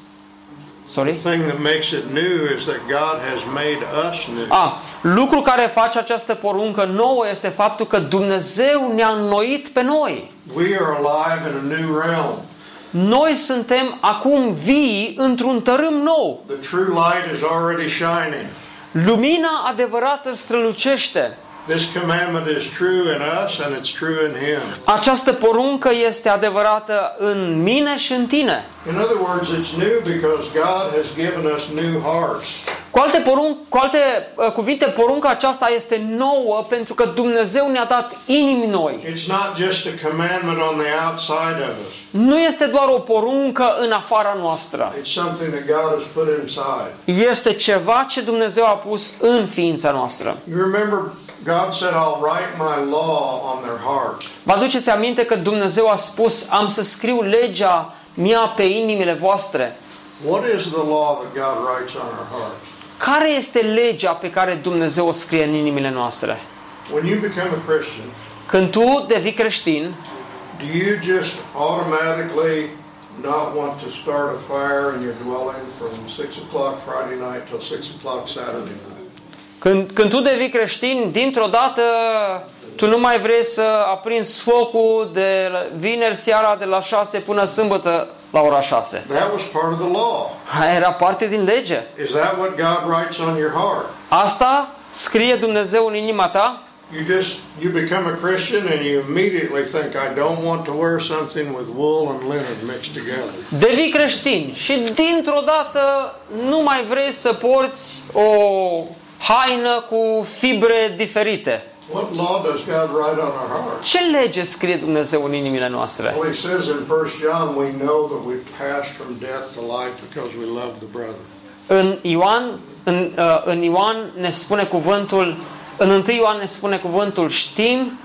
Sorry? The thing that makes it new is that God has made us new. A, lucru care face această poruncă nouă este faptul că Dumnezeu ne-a înnoit pe noi. We are alive in a new realm. Noi suntem acum vii într-un tărâm nou. The true light is already shining. Lumina adevărată strălucește. This commandment is true in us and it's true in Him. Această poruncă este adevărată în mine și în tine. In other words, it's new because God has given us new hearts. Cu alte, porun- cu alte uh, cuvinte, porunca aceasta este nouă pentru că Dumnezeu ne-a dat inimi noi. It's not just a commandment on the outside of us. Nu este doar o poruncă în afara noastră. It's something that God has put inside. Este ceva ce Dumnezeu a pus în ființa noastră. You remember God said, I'll write my law on their hearts. Vă aduceți aminte că Dumnezeu a spus, am să scriu legea mea pe inimile voastre. What is the law that God writes on our hearts? Care este legea pe care Dumnezeu o scrie în inimile noastre? When you become a Christian, Când tu devii creștin, do you just automatically not want to start a fire in your dwelling from 6 o'clock Friday night till 6 o'clock Saturday night? Când, când tu devii creștin, dintr-o dată tu nu mai vrei să aprinzi focul de la- vineri seara de la 6 până sâmbătă la ora 6. That was part of the law. Aia era parte din lege. Is that what God writes on your heart? Asta scrie Dumnezeu în inima ta You just you become a Christian and you immediately think I don't want to wear something with wool and linen mixed together. devii creștin și dintr-o dată nu mai vrei să porți o haină cu fibre diferite. What law does God write on our hearts? Ce lege scrie Dumnezeu în inimile noastre? Well, he says in 1 John, we know that we've passed from death to life because we love the brother. În Ioan, în, uh, în Ioan ne spune cuvântul, în 1 Ioan ne spune cuvântul, știm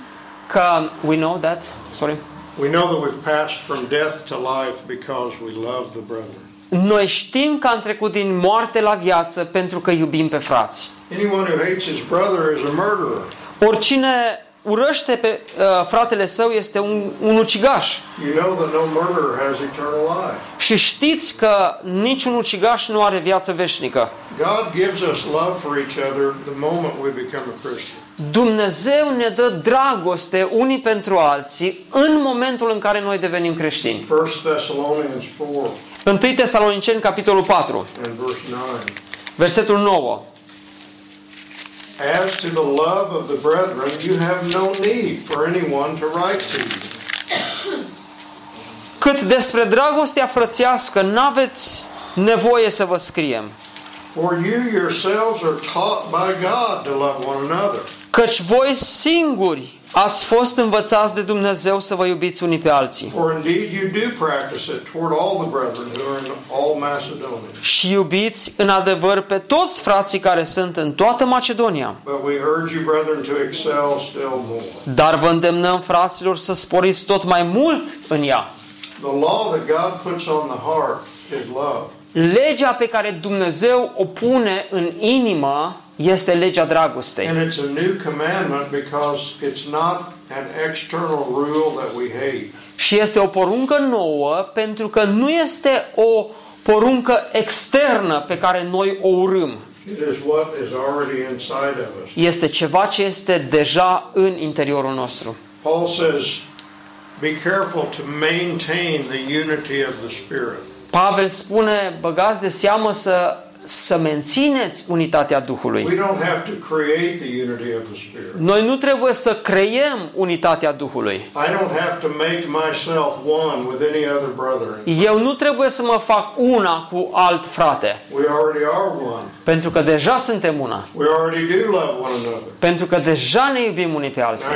că, we know that, sorry, We know that we've passed from death to life because we love the brother. noi știm că am trecut din moarte la viață pentru că iubim pe frați. Anyone who hates his brother is a murderer. Oricine urăște pe uh, fratele său este un, un ucigaș. You know that no murderer has eternal life. Și știți că niciun ucigaș nu are viață veșnică. God gives us love for each other the moment we become a Christian. Dumnezeu ne dă dragoste unii pentru alții în momentul în care noi devenim creștini. 1 Thessalonians 4 1 Tesaloniceni, capitolul 4, and verse 9. versetul 9. As to the love of the brethren, you have no need for anyone to write to you. Cât despre dragostea frățească, n-aveți nevoie să vă scriem. For you yourselves are taught by God to love one another. Căci voi singuri ați fost învățați de Dumnezeu să vă iubiți unii pe alții. For indeed you do practice it toward all the brethren who are in all Macedonia. Și iubiți în adevăr pe toți frații care sunt în toată Macedonia. But we urge you, brethren, to excel still more. Dar vă îndemnăm, fraților, să sporiți tot mai mult în ea. The law that God puts on the heart is love. Legea pe care Dumnezeu o pune în inimă este legea dragostei. And it's a new commandment because it's not an external rule that we hate. Și este o poruncă nouă pentru că nu este o poruncă externă pe care noi o urâm. It is what is already inside of us. Este ceva ce este deja în interiorul nostru. Paul says, be careful to maintain the unity of the Spirit. Pavel spune, băgați de seamă să să mențineți unitatea We Duhului. don't have to create the unity of the Spirit. Noi nu trebuie să creiem unitatea Duhului. I don't have to make myself one with any other brother. Eu nu trebuie să mă fac una cu alt frate, We already are one. pentru că deja suntem una. We already do love one another. Pentru că deja ne iubim unii pe Now alții.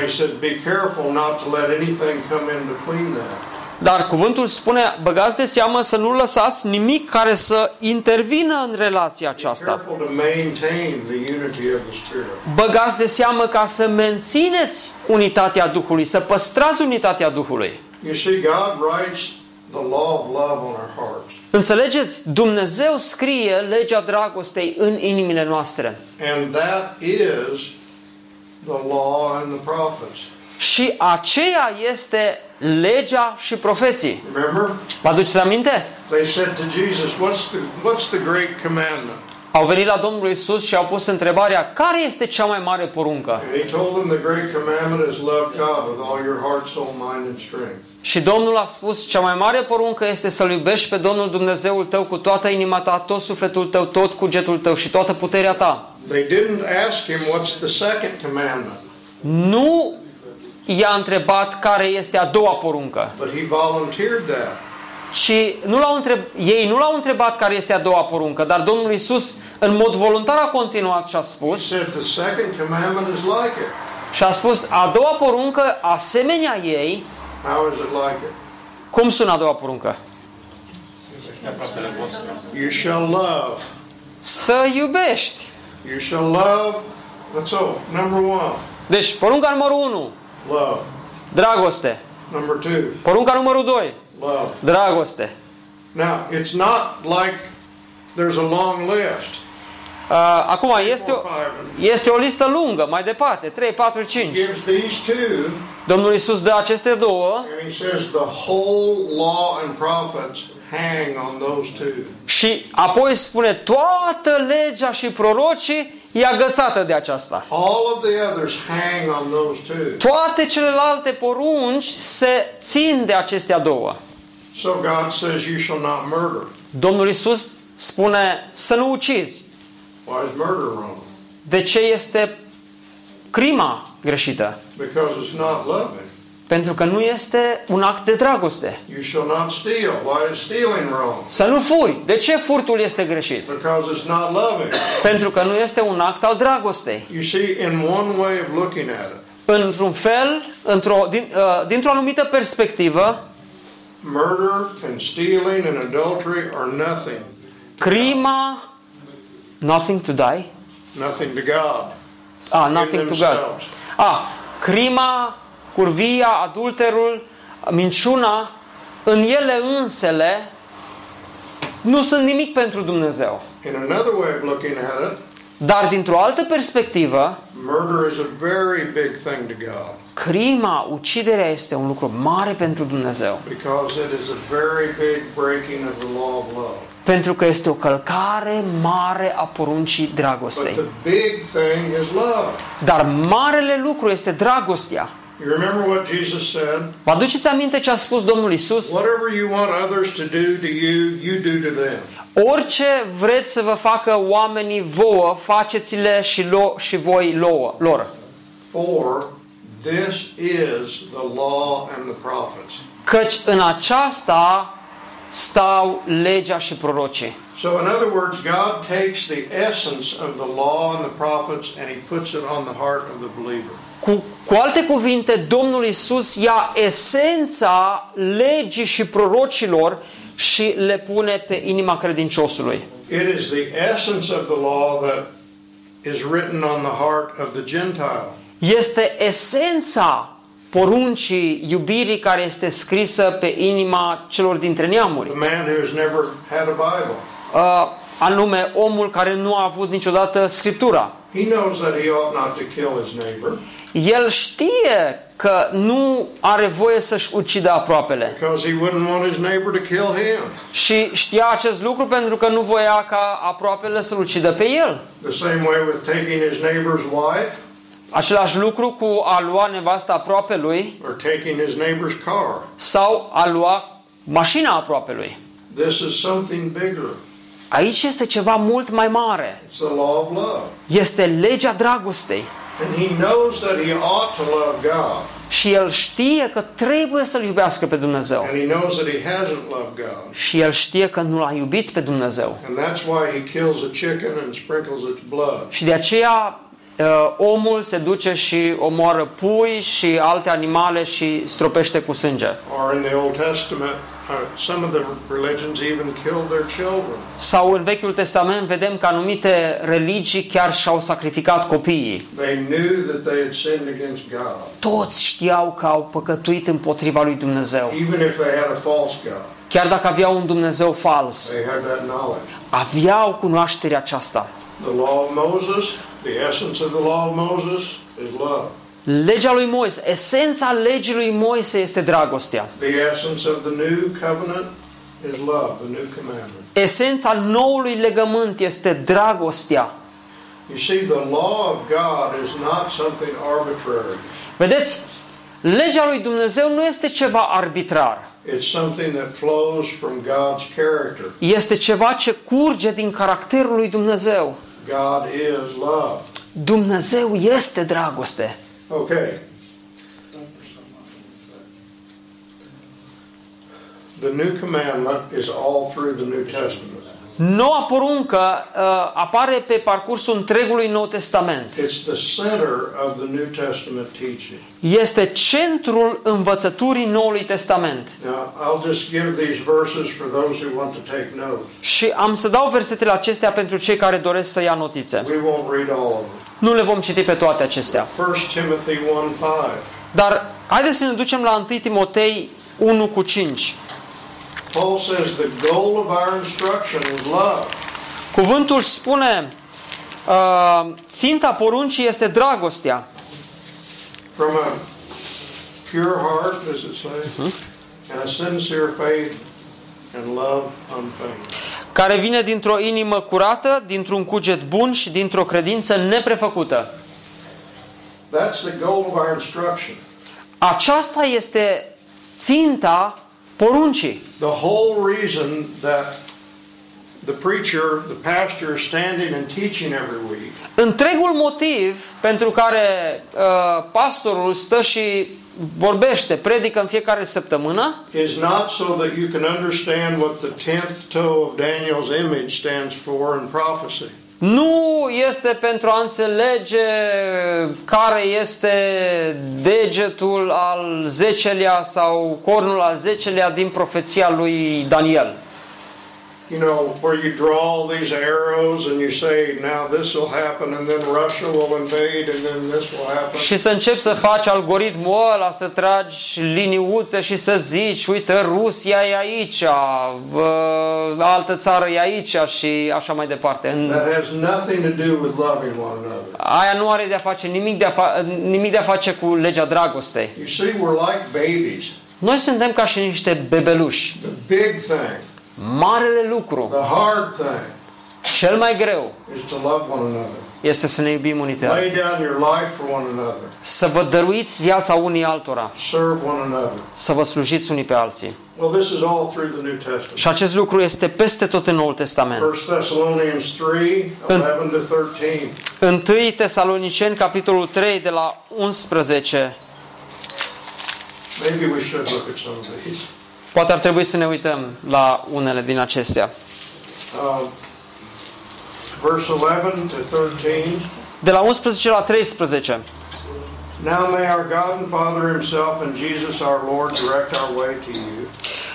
He says, be careful not to let anything come in between that. Dar cuvântul spune, băgați de seamă să nu lăsați nimic care să intervină în relația aceasta. Careful to maintain the unity of the Spirit. Băgați de seamă ca să mențineți unitatea Duhului, să păstrați unitatea Duhului. You see, God writes the law of love on our hearts. Înțelegeți? Dumnezeu scrie legea dragostei în inimile noastre. And that is the law and the prophets. Și aceea este legea și profeții. Remember? Vă aduceți aminte? They said to Jesus, What's the, what's the great commandment? Au venit la Domnul Isus și au pus întrebarea, care este cea mai mare poruncă? And he told them the great commandment is love God with all your heart, soul, mind, and strength. Și Domnul a spus, cea mai mare poruncă este să-L iubești pe Domnul Dumnezeul tău cu toată inima ta, tot sufletul tău, tot cugetul tău și toată puterea ta. They didn't ask him, What's the second commandment? Nu i-a întrebat care este a doua poruncă, But he volunteered that. ci nu l-au întreb, ei nu l-au întrebat care este a doua poruncă, dar Domnul Isus în mod voluntar a continuat și a He spus, said, The second commandment is like it. și a spus, a doua poruncă, asemenea ei, How is it like it? cum sună a doua poruncă? You shall love. Să iubești. You shall love. Let's go. Number one, Deci, porunca numărul 1, love. dragoste. Number two, Porunca numărul 2, love. dragoste. Now, it's not like there's a long list. Uh, acum, este o, Four, five, and este o listă lungă, mai departe, 3, 4, 5. gives these two, Domnul Isus dă aceste două and he says the whole law and prophets hang on those two. și apoi spune toată legea și prorocii e agățată de aceasta. All of the others hang on those two. Toate celelalte porunci se țin de acestea două. So God says you shall not murder. Domnul Isus spune să nu ucizi. Why is murder wrong? De ce este crima greșită? Because it's not loving. Pentru că nu este un act de dragoste. You shall not steal. Why is stealing wrong? Să nu furi. De ce furtul este greșit? Because it's not loving. Pentru că nu este un act al dragostei. You see, in one way of looking at it, Într-un fel, într-o, din, uh, dintr-o anumită perspectivă, murder and stealing and adultery are nothing. crima, nothing to die, Nothing to God. ah, in nothing to God. themselves. Ah, crima, curvia, adulterul, minciuna, în ele însele, nu sunt nimic pentru Dumnezeu. In another way of looking at it, Dar dintr-o altă perspectivă, murder is a very big thing to God crima, uciderea este un lucru mare pentru Dumnezeu. because it is a very big breaking of the law of love. Pentru că este o călcare mare a poruncii But dragostei. the big thing is love. Dar marele lucru este dragostea. You remember what Jesus said? Vă aduceți aminte ce a spus Domnul Isus? Whatever you want others to do to you, you do to them. Orice vreți să vă facă oamenii vouă, faceți-le și, lo- și voi louă, lor. For this is the law and the prophets. Căci în aceasta stau legea și prorocii. So, in other words, God takes the essence of the law and the prophets and He puts it on the heart of the believer. Cu, cu alte cuvinte, Domnul Isus ia esența legii și prorocilor și le pune pe inima credinciosului. It is the essence of the law that is written on the heart of the Gentile. Este esența poruncii iubirii care este scrisă pe inima celor dintre neamuri. The man who has never had a Bible. Uh, anume omul care nu a avut niciodată Scriptura. He knows that he ought not to kill his neighbor El știe că nu are voie să-și ucidă aproapele. because he wouldn't want his neighbor to kill him. Și știa acest lucru pentru că nu voia ca aproapele să-l ucidă pe el. The same way with taking his neighbor's wife Același lucru cu a lua nevasta aproapelui or taking his neighbor's car. sau a lua mașina aproapelui. This is something bigger. Aici este ceva mult mai mare. It's the law of love. Este legea dragostei. And he knows that he ought to love God. Și el știe că trebuie să-L iubească pe Dumnezeu. And he knows that he hasn't loved God. Și el știe că nu l-a iubit pe Dumnezeu. And that's why he kills a chicken and sprinkles its blood. Și de aceea uh, omul se duce și omoară pui și alte animale și stropește cu sânge. Or in the Old Testament, uh, some of the religions even killed their children. Sau în Vechiul Testament vedem că anumite religii chiar și-au sacrificat copiii. They knew that they had sinned against God, Toți știau că au păcătuit împotriva lui Dumnezeu. even if they had a false God. Chiar dacă aveau un Dumnezeu fals, They had that knowledge. aveau cunoașterea aceasta. The law of Moses, the essence of the law of Moses is love. Legea lui Moise, esența legii lui Moise este dragostea. The essence of the new covenant is love, the new commandment. Esența noului legământ este dragostea. You see, the law of God is not something arbitrary. Vedeți, legea lui Dumnezeu nu este ceva arbitrar. It's something that flows from God's character. Este ceva ce curge din caracterul lui Dumnezeu. God is love. Dumnezeu este dragoste. Okay. The new commandment is all through the New Testament. Noua poruncă uh, apare pe parcursul întregului Nou Testament. It's the center of the New Testament teaching. Este centrul învățăturii Noului Testament. Now, I'll just give these verses for those who want to take notes. Și am să dau versetele acestea pentru cei care doresc să ia notițe. We won't read all of them. Nu le vom citi pe toate acestea. 1 Timothy 1 5. Dar haideți să ne ducem la 1 Timotei 1 cu 5. Paul says the goal of our instruction is love. Cuvântul spune, uh, ținta poruncii este dragostea. From a pure heart, does it say? And a sincere faith and love unfeigned. care vine dintr-o inimă curată, dintr-un cuget bun și dintr-o credință neprefăcută. That's the goal of our instruction. Aceasta este ținta poruncii. The whole reason that the preacher, the pastor is standing and teaching every week Întregul motiv pentru care uh, pastorul stă și vorbește, predică în fiecare săptămână, is not so that you can understand what the tenth toe of Daniel's image stands for in prophecy. Nu este pentru a înțelege care este degetul al zecelea sau cornul al zecelea din profeția lui Daniel. You know, where you draw all these arrows and you say, now this will happen, and then Russia will invade, and then this will happen. Și să începi să faci algoritmul ăla, să tragi liniuțe și să zici, uite, Rusia e aici, vă- altă țară e aici și așa mai departe. În- That has nothing to do with loving one another. Aia nu are de-a face nimic de-a, fa- nimic de-a face cu legea dragostei. You see, we're like babies. Noi suntem ca și niște bebeluși. The big thing, Marele lucru, the hard thing, cel mai greu, is to love one another. este să ne iubim unii pe Lay alții. down your life for one another. Să vă dăruiți viața unii altora, Serve one another. să vă slujiți unii pe alții. Well, this is all through the New Testament. Și acest lucru este peste tot în Noul Testament. 1 Thessalonians 3, 11 to 13. 1 Tesaloniceni, capitolul 3, de la 11. Maybe we should look at some of these. Poate ar trebui să ne uităm la unele din acestea. Um, verse 11 to 13. De la 11 la 13. Now may our God and Father Himself and Jesus our Lord direct our way to you.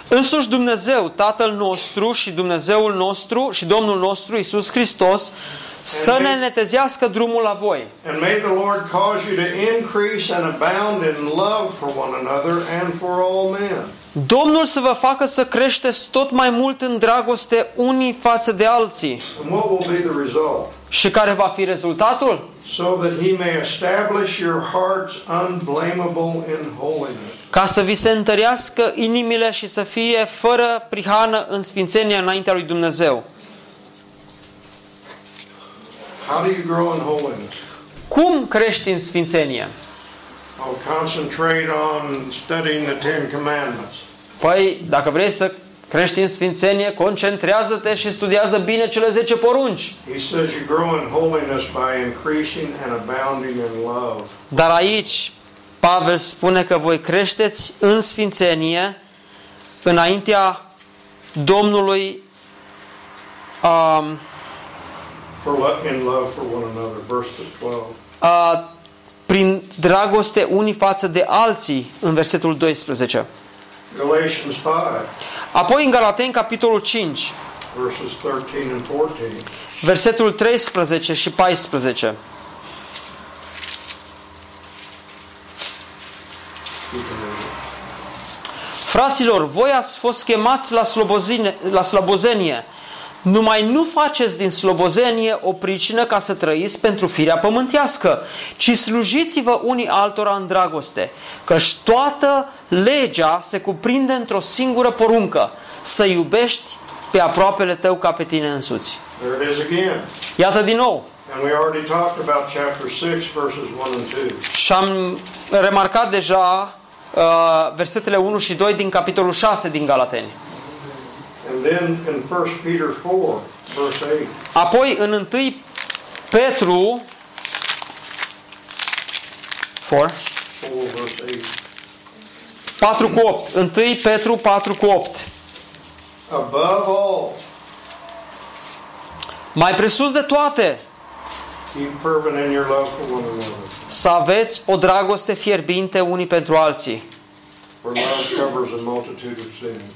Însuși Dumnezeu, Tatăl nostru și Dumnezeul nostru și Domnul nostru, Isus Hristos, să ne netezească drumul la voi. And may the Lord cause you to increase and abound in love for one another and for all men. Domnul să vă facă să creșteți tot mai mult în dragoste unii față de alții. And what will be the result? Și care va fi rezultatul? So that He may establish your hearts unblameable in holiness. Ca să vi se întărească inimile și să fie fără prihană în sfințenia înaintea lui Dumnezeu. How do you grow in holiness? Cum crești în sfințenie? I'll concentrate on studying the Ten Commandments. Păi, dacă vrei să crești în sfințenie, concentrează-te și studiază bine cele 10 porunci. He says you grow in holiness by increasing and abounding in love. Dar aici Pavel spune că voi creșteți în sfințenie înaintea Domnului um, For lo- in love for one another. Verse 12. uh, prin dragoste unii față de alții în versetul 12. Galatians 5, Apoi în Galateni, capitolul 5, verses 13 and 14. versetul 13 și 14. You can read it. Fraților, voi ați fost chemați la, slobozine, la slobozenie. Numai nu faceți din slobozenie o pricină ca să trăiți pentru firea pământească, ci slujiți-vă unii altora în dragoste, căci toată legea se cuprinde într-o singură poruncă, să iubești pe aproapele tău ca pe tine însuți. There it is again. Iată din nou, And we already talked about chapter 6, verses 1 and 2. și am remarcat deja uh, versetele 1 și 2 din capitolul 6 din Galateni. Apoi în 1 Petru 4, 4, verse 8. 4 cu 8. 1 Petru 4 cu 8. Above all, Mai presus de toate, keep fervent in your love for one another. să aveți o dragoste fierbinte unii pentru alții,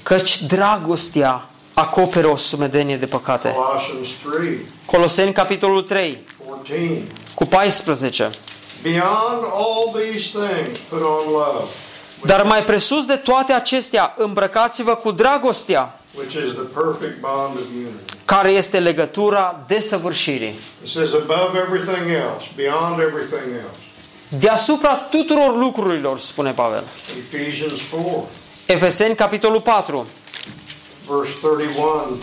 căci dragostea acoperă o sumedenie de păcate. Colossians 3, Coloseni capitolul 3 14. cu 14. Beyond all these things, put on love, Dar mai presus de toate acestea, îmbrăcați-vă cu dragostea, which is the perfect bond of unity. care este legătura desăvârșirii. It says above everything else, beyond everything else. Deasupra tuturor lucrurilor, spune Pavel. Ephesians 4, Efeseni capitolul 4, verse 31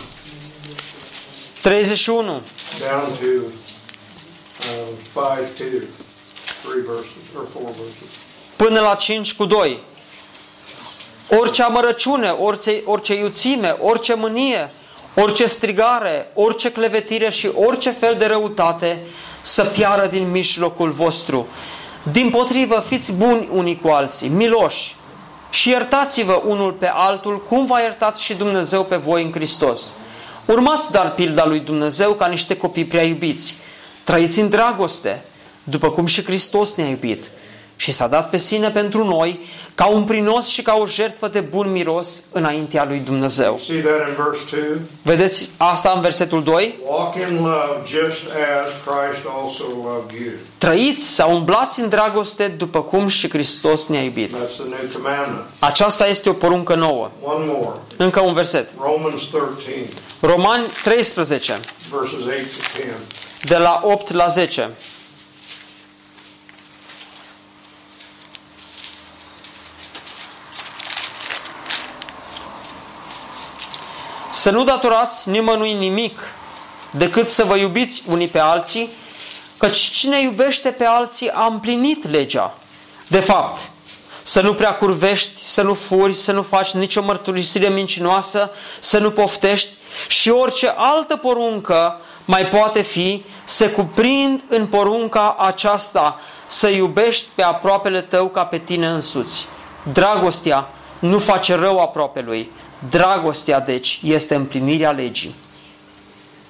31. down to um, 5 2. Three verses, or four verses. până la 5 cu 2. Orice amărăciune, orice, orice iuțime, orice mânie, orice strigare, orice clevetire și orice fel de răutate să piară din mijlocul vostru. Din potrivă, fiți buni unii cu alții, miloși și iertați-vă unul pe altul, cum v-a iertat și Dumnezeu pe voi în Hristos. Urmați dar pilda lui Dumnezeu ca niște copii prea iubiți. Trăiți în dragoste, după cum și Hristos ne-a iubit și s-a dat pe sine pentru noi ca un prinos și ca o jertfă de bun miros înaintea lui Dumnezeu. See that in verse 2? Vedeți asta în versetul 2? Walk in love just as Christ also loved you. Trăiți sau umblați în dragoste după cum și Hristos ne-a iubit. That's the new commandment. Aceasta este o poruncă nouă. One more. Încă un verset. Romans 13, Romani 13, verses 8 to 10. de la 8 la 10. Să nu datorați nimănui nimic decât să vă iubiți unii pe alții, căci cine iubește pe alții a împlinit legea. De fapt, să nu prea curvești, să nu furi, să nu faci nicio mărturisire mincinoasă, să nu poftești și orice altă poruncă mai poate fi, se cuprind în porunca aceasta, să iubești pe aproapele tău ca pe tine însuți. Dragostea nu face rău aproapelui. Dragostea, deci, este împlinirea legii.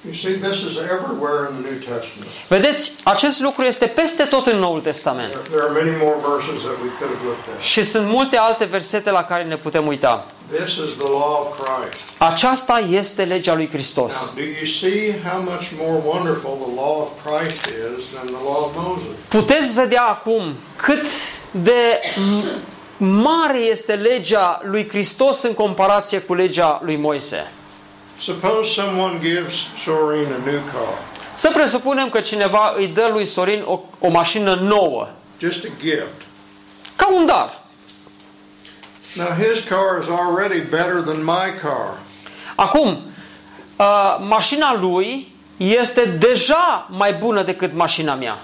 You see, this is everywhere in the New Testament. Vedeți, acest lucru este peste tot în Noul Testament. There, there are many more verses that we could have looked at. Și sunt multe alte versete la care ne putem uita. This is the law of Christ. Aceasta este legea lui Hristos. Now, do you see how much more wonderful the law of Christ is than the law of Moses? Puteți vedea acum cât de m- mare este legea lui Hristos în comparație cu legea lui Moise. Suppose someone gives Soren a new car, Să presupunem că cineva îi dă lui Sorin o, o mașină nouă, just a gift. ca un dar. Now, his car is already better than my car. Acum, uh, mașina lui este deja mai bună decât mașina mea.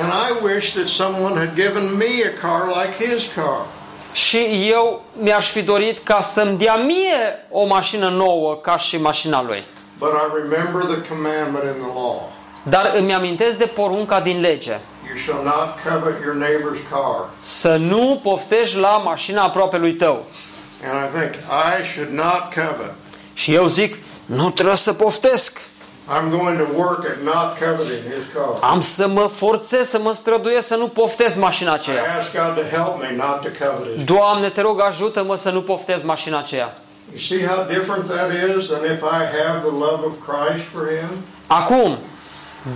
And I wish that someone had given me a car like his car. Și eu mi-aș fi dorit ca să-mi dea mie o mașină nouă ca și mașina lui. But I remember the commandment in the law. Dar îmi amintesc de porunca din lege. You shall not covet your neighbor's car. Să nu poftești la mașina aproapelui tău. And I think I should not covet. Și eu zic, nu trebuie să poftesc. I'm going to work at not coveting his car. Am să mă forțez să mă străduiesc să nu poftez mașina I aceea. ask God to help me not to covet his Doamne, te rog, ajută-mă să nu poftez mașina aceea. You see how different that is than if I have the love of Christ for him? Acum,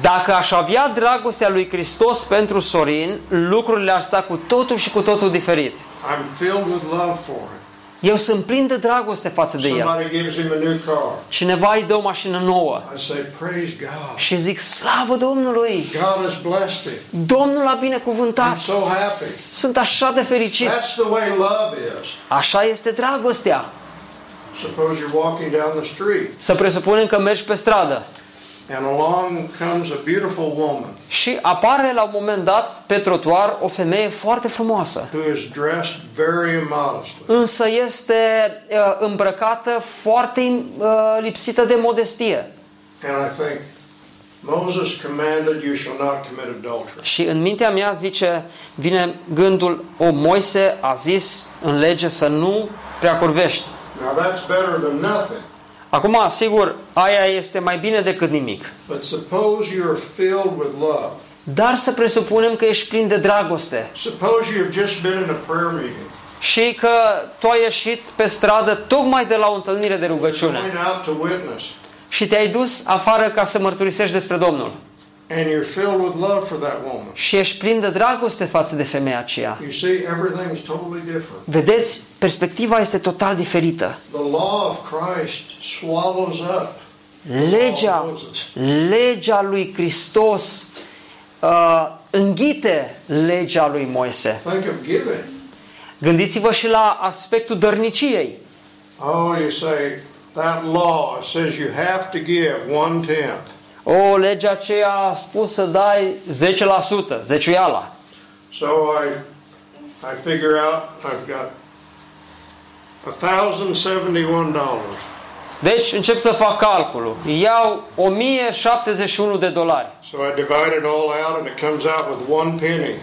dacă aș avea dragostea lui Hristos pentru Sorin, lucrurile ar sta cu totul și cu totul diferit. I'm filled with love for him. Eu sunt plin de dragoste față de el. Somebody gives him a new car. Cineva îi dă o mașină nouă I say, Praise God. și zic, slavă Domnului! God has blessed him. Domnul a binecuvântat! I'm so happy. Sunt așa de fericit! That's the way love is. Așa este dragostea! Suppose you're walking down the street Să presupunem că mergi pe stradă and along comes a beautiful woman și apare la un moment dat pe trotuar o femeie foarte frumoasă. who is dressed very immodestly. Însă este uh, îmbrăcată foarte uh, lipsită de modestie. And I think, Moses commanded, You shall not commit adultery. Și în mintea mea zice, vine gândul, o Moise a zis în lege să nu prea curvești. Now that's better than nothing. Acum, sigur, aia este mai bine decât nimic. But suppose you're filled with love. Dar să presupunem că ești plin de dragoste Suppose you've just been in a prayer meeting. și că tu ai ieșit pe stradă tocmai de la o întâlnire de You're rugăciune going out to witness. și te-ai dus afară ca să mărturisești despre Domnul And you're filled with love for that woman. și ești plin de dragoste față de femeia aceea. You see, everything's totally different. Vedeți, perspectiva este total diferită. The law of Christ swallows up the law Legea, of Moses. legea lui Hristos uh, înghite legea lui Moise. Think of giving. Gândiți-vă și la aspectul dărniciei. Oh, you say, that law says you have to give one tenth. O, legea aceea a spus să dai 10%, zeciuiala. So I, I figure out I've got $1,071. Deci încep să fac calculul. Iau 1071 de dolari. So I divide it all out and it comes out with one penny,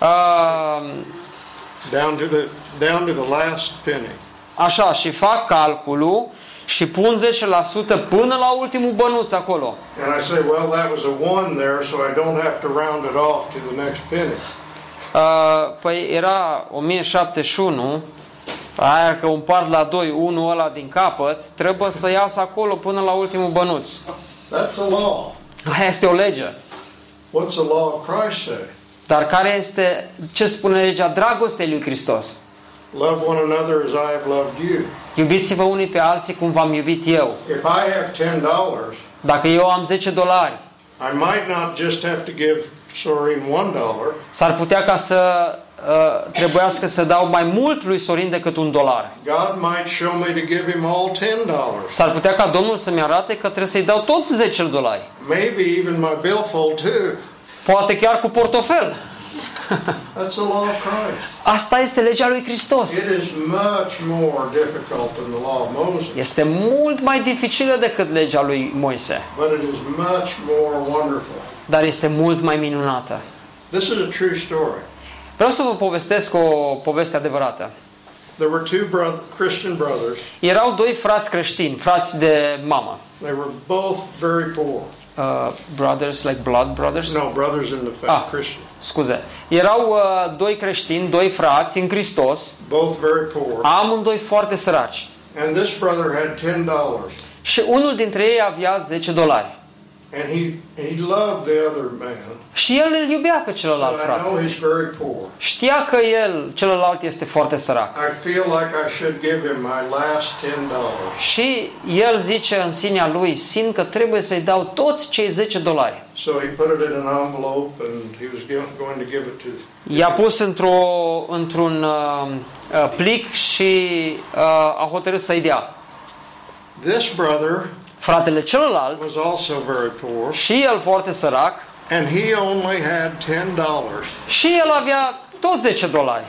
Uh, down to the, down to the last penny. așa, și fac calculul și pun 10% până la ultimul bănuț acolo. And I say, well, that was a one there, so I don't have to round it off to the next penny. Uh, păi era 1071, aia că împart la 2, unul ăla din capăt, trebuie să iasă acolo până la ultimul bănuț. That's a law. Aia este o lege. What's the law of Christ say? Dar care este, ce spune legea dragostei lui Hristos? Love one another as I have loved you. Iubiți-vă unii pe alții cum v-am iubit eu. If I have ten dollars, Dacă eu am 10 dolari, I might not just have to give Sorin one dollar. s-ar putea ca să uh, trebuiască să dau mai mult lui Sorin decât un dolar. God might show me to give him all ten dollars. S-ar putea ca Domnul să-mi arate că trebuie să-i dau toți 10 dolari. Maybe even my billfold too. Poate chiar cu portofel. That's the law of Christ. Asta este legea lui Hristos. It is much more difficult than the law of Moses, Este mult mai dificilă decât legea lui Moise, but it is much more wonderful. dar este mult mai minunată. This is a true story. Vreau să vă povestesc o poveste adevărată. There were two bro- Christian brothers. Erau doi frați creștini, frați de mamă. They were both very poor. Uh, brothers, like blood brothers? No, brothers in the faith, Ah. Christian. Scuze. Erau uh, doi creștini, doi frați în Hristos, Both very poor. amândoi foarte săraci. And this brother had ten dollars. Și unul dintre ei avea 10 dolari. And he he loved the other man. Și el îl iubea pe But celălalt I frate. know he's very poor. Știa că el, celălalt, este foarte sărac. I feel like I should give him my last ten dollars. Și el zice în sinea lui, simt că trebuie să-i dau toți cei 10 dolari. So he put it in an envelope and he was gi- going to give it to I-a pus într-o, într-un uh, uh, plic și uh, a hotărât să-i dea. this brother Fratele celălalt, was also very poor și el foarte sărac, and he only had ten dollars. și el avea tot 10 dolari.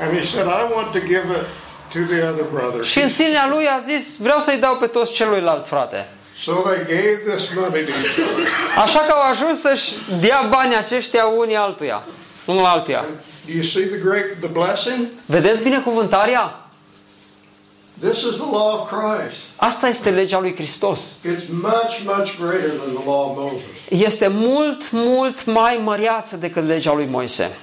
And he said, I want to give it to the other brother. Și în sinea lui a zis, vreau să-i dau pe toți celuilalt frate. So they gave this money to each other. Așa că au ajuns să-și dea banii aceștia unii altuia. Unul altuia. Do you see the great the blessing? Vedeți binecuvântarea? This is the law of Christ. Asta este legea lui Hristos. It's much, much greater than the law of Moses. Este mult, mult mai măreață decât legea lui Moise.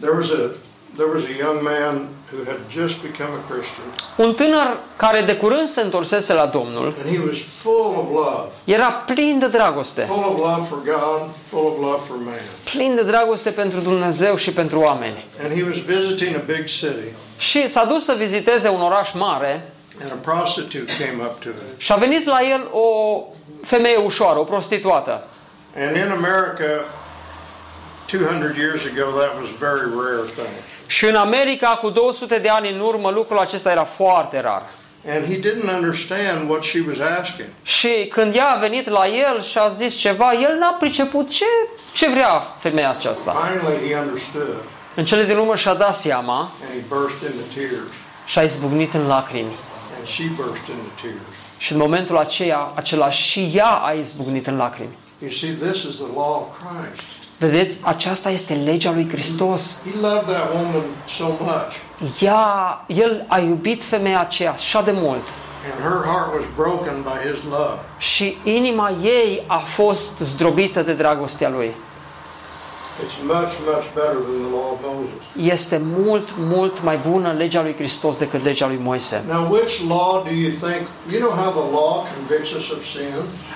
There was a there was a young man who had just become a Christian, Un tânăr care de curând se întorsese la Domnul and he was full of love, era plin de dragoste. full of love for God, full of love for man. Plin de dragoste pentru Dumnezeu și pentru oameni. And he was visiting a big city, Și s-a dus să viziteze un oraș mare and a prostitute came up to him. și a venit la el o femeie ușoară, o prostituată. And in America, 200 years ago, that was a very rare thing. Și în America, cu 200 de ani în urmă, lucrul acesta era foarte rar. And he didn't understand what she was asking. Și când ea a venit la el și a zis ceva, el n-a priceput ce, ce vrea femeia aceasta. Finally, he understood, În cele din urmă și-a dat seama and he burst into tears, și a izbucnit în lacrimi. and she burst into tears. Și în momentul aceea, acela și ea a izbucnit în lacrimi. You see, this is the law of Christ. Vedeți, aceasta este legea lui Hristos. He loved that woman so much, Ea, el a iubit femeia aceea așa de mult and her heart was broken by his love. și inima ei a fost zdrobită de dragostea lui. It's much, much better than the law of Moses. Este mult, mult mai bună legea lui Hristos decât legea lui Moise. Now, which law do you think? You know how the law convicts us of sin?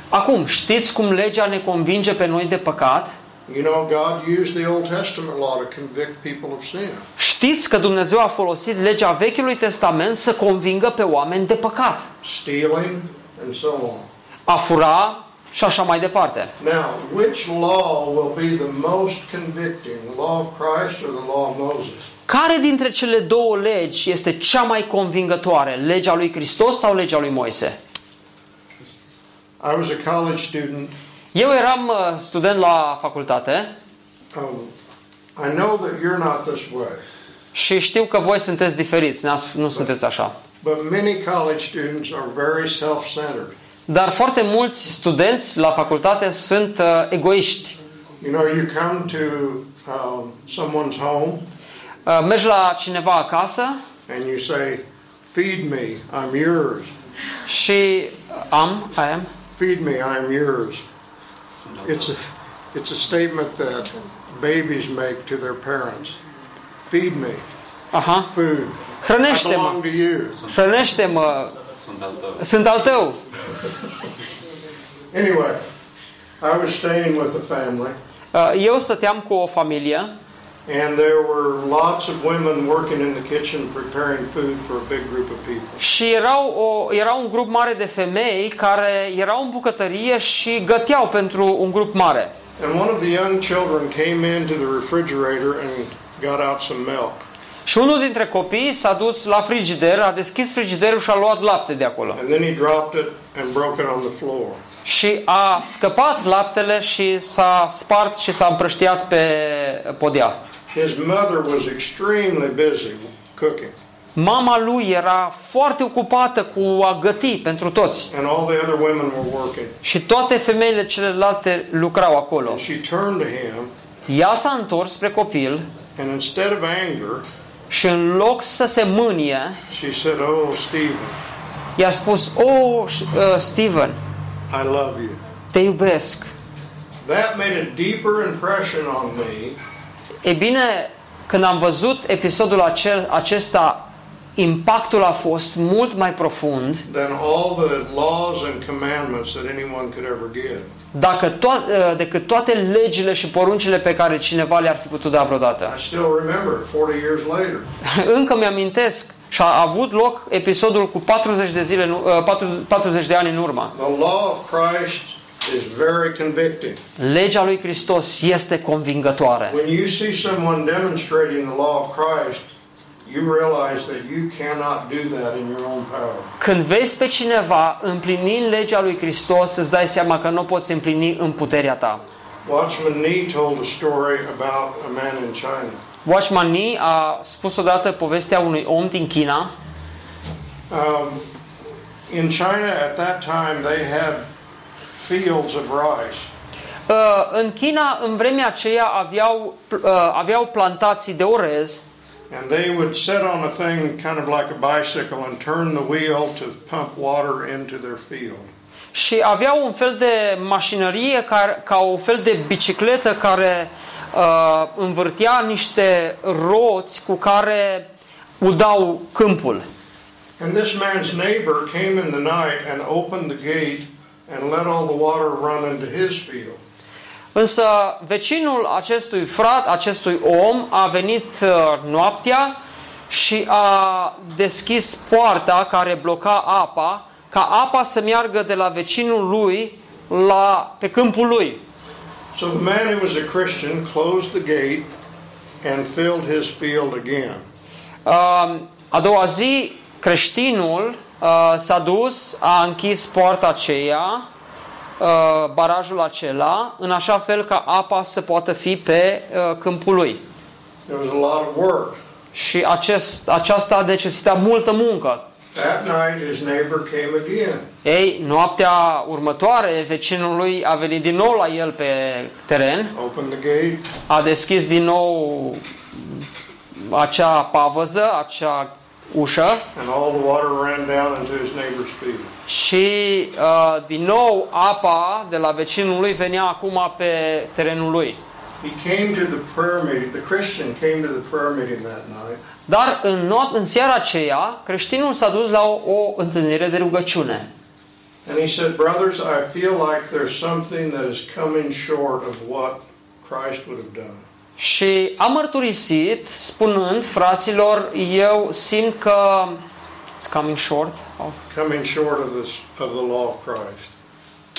Acum, știți cum legea ne convinge pe noi de păcat? You know, God used the Old Testament law to convict people of sin. Știți că Dumnezeu a folosit legea Vechiului Testament să convingă pe oameni de păcat. Stealing and so on. A fura și așa mai departe. Now, which law will be the most convicting, the law of Christ or the law of Moses? Care dintre cele două legi este cea mai convingătoare? Legea lui Hristos sau legea lui Moise? I was a college student. Eu eram uh, student la facultate Um, I know that you're not this way, și știu că voi sunteți diferiți, n-ați- nu sunteți așa. but many college students are very self-centered. Dar foarte mulți studenți la facultate sunt uh, egoiști. You know, you come to um, someone's home Uh, mergi la cineva acasă and you say, "Feed me, I'm yours. și am, I am, Feed me, I'm yours." It's a it's a statement that babies make to their parents. Feed me, aha, food. I hrănește-mă, belong to you. hrănește-mă, Sunt al tău. sunt al tău. Anyway, I was staying with a family, Uh, Eu stăteam cu o familie and there were lots of women working in the kitchen preparing food for a big group of people. și erau o, era un grup mare de femei care erau în bucătărie și găteau pentru un grup mare. And one of the young children came into the refrigerator and got out some milk. Și unul dintre copii s-a dus la frigider, a deschis frigiderul și a luat lapte de acolo. And then he dropped it and broke it on the floor. Și a scăpat laptele și s-a spart și s-a împrăștiat pe podea. His mother was extremely busy cooking, Mama lui era foarte ocupată cu a găti pentru toți. and all the other women were working. Și toate femeile celelalte lucrau acolo. And she turned to him, Ea s-a întors spre copil and instead of anger, și în loc să se mânie, she said, Oh, Stephen, i-a spus, Oh, uh, Steven, I love you. te iubesc. That made a deeper impression on me E bine, când am văzut episodul acel, acesta, impactul a fost mult mai profund than all the laws and commandments that anyone could ever give. dacă to- decât toate legile și poruncile pe care cineva le-ar fi putut da vreodată. I still remember it 40 years later. Încă mi-amintesc și a avut loc episodul cu 40 de, zile, în- uh, 40 40 de ani în urmă. The law of Christ is very convicting. Legea lui Hristos este convingătoare. When you see someone demonstrating the law of Christ, you realize that you cannot do that in your own power. Când vezi pe cineva împlinind legea lui Hristos, îți dai seama că nu o poți împlini în puterea ta. Watchman Nee told a story about a man in China. Watchman Nee a spus odată povestea unui om din China. Um, in China at that time, they had fields of rice. Uh, În China, în vremea aceea, aveau, uh, aveau plantații de orez And they would sit on a thing kind of like a bicycle and turn the wheel to pump water into their field. și aveau un fel de mașinărie care, ca o fel de bicicletă care uh, învârtea niște roți cu care udau câmpul. And this man's neighbor came in the night and opened the gate and let all the water run into his field. Însă vecinul acestui frat, acestui om, a venit uh, noaptea și a deschis poarta care bloca apa, ca apa să meargă de la vecinul lui la, pe câmpul lui. So the man who was a Christian closed the gate and filled his field again. Uh, a doua zi, creștinul uh, s-a dus, a închis poarta aceea, uh, barajul acela, în așa fel ca apa să poată fi pe uh, câmpul lui. There was a lot of work. Și acest, aceasta a necesitat multă muncă. That night his neighbor came again. Ei, noaptea următoare, vecinul lui a venit din nou la el pe teren, Opened the gate, a deschis din nou acea pavăză, acea ușă and all the water ran down into his neighbor's field. și uh, din nou apa de la vecinul lui venea acum pe terenul lui. He came to the prayer meeting. The Christian came to the prayer meeting that night, Dar în, noap- în seara aceea, creștinul s-a dus la o, o întâlnire de rugăciune. and he said, "Brothers, I feel like there's something that is coming short of what Christ would have done." Și a mărturisit spunând, fraților, eu simt că it's coming short of, Coming short of this of the law of Christ.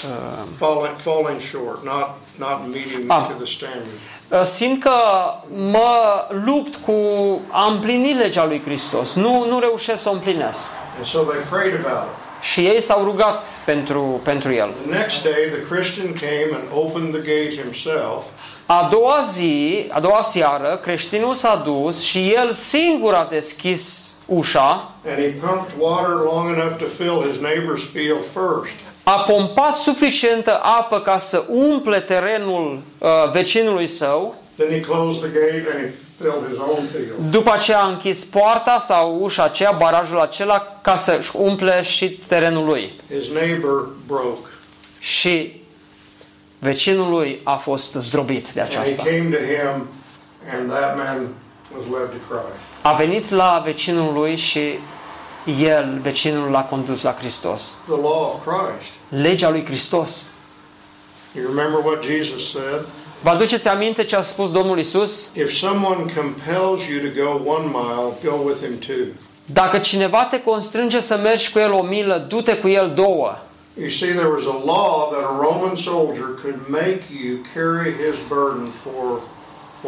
uh, Falling, falling short, not not meeting Ah. to the standard. uh, simt că mă lupt cu a împlini legea lui Hristos. Nu, nu reușesc să o împlinesc. And so they prayed about it. Și ei s-au rugat pentru, pentru el. The next day, the Christian came and opened the gate himself, A doua zi, a doua seară, creștinul s-a dus și el singur a deschis ușa, and he pumped water long enough to fill his neighbor's field first. a pompat suficientă apă ca să umple terenul uh, vecinului său, Then he closed the gate and he filled his own field. după aceea a închis poarta sau ușa aceea, barajul acela, ca să umple și terenul lui. His neighbor broke. Și vecinul lui a fost zdrobit de And he aceasta. came to him, and that man was led to Christ. A venit la vecinul lui și el, vecinul, l-a condus la Hristos. The law of Christ. Legea lui Hristos. You remember what Jesus said? Vă aduceți aminte ce a spus Domnul Isus? If someone compels you to go one mile, go with him two. Dacă cineva te constrânge să mergi cu el o milă, du-te cu el două. You see, there was a law that a Roman soldier could make you carry his burden for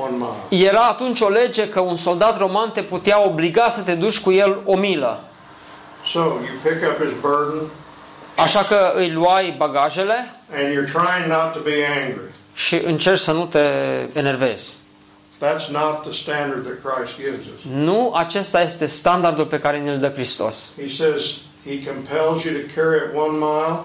one mile. Era atunci o lege că un soldat roman te putea obliga să te duci cu el o milă. So you pick up his burden, Așa că îi luai bagajele and you're trying not to be angry. și încerci să nu te enervezi. That's not the standard that Christ gives us. Nu acesta este standardul pe care ne-l dă Hristos. He says he compels you to carry it one mile,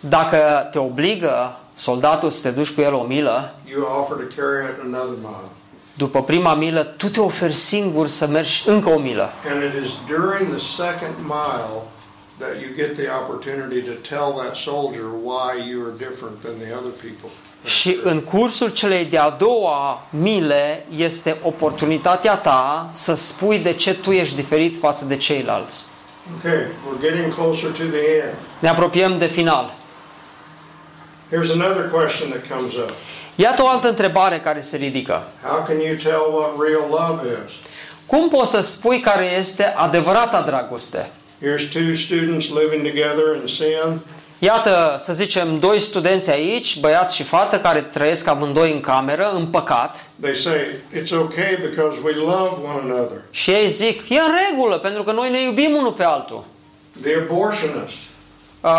Dacă te obligă soldatul să te duci cu el o milă, you offer to carry it another mile. după prima milă, tu te oferi singur să mergi încă o milă. And it is during the second mile that you get the opportunity to tell that soldier why you are different than the other people. Și în cursul celei de-a doua mile este oportunitatea ta să spui de ce tu ești diferit față de ceilalți. Okay, we're getting closer to the end. Ne apropiem de final. Here's another question that comes up. Iată o altă întrebare care se ridică. How can you tell what real love is? Cum poți să spui care este adevărata dragoste? Here's two students living together in sin. Iată, să zicem, doi studenți aici, băiat și fată, care trăiesc amândoi în cameră, în păcat, They say it's okay because we love one another. și ei zic, e în regulă, pentru că noi ne iubim unul pe altul. The abortionist. uh,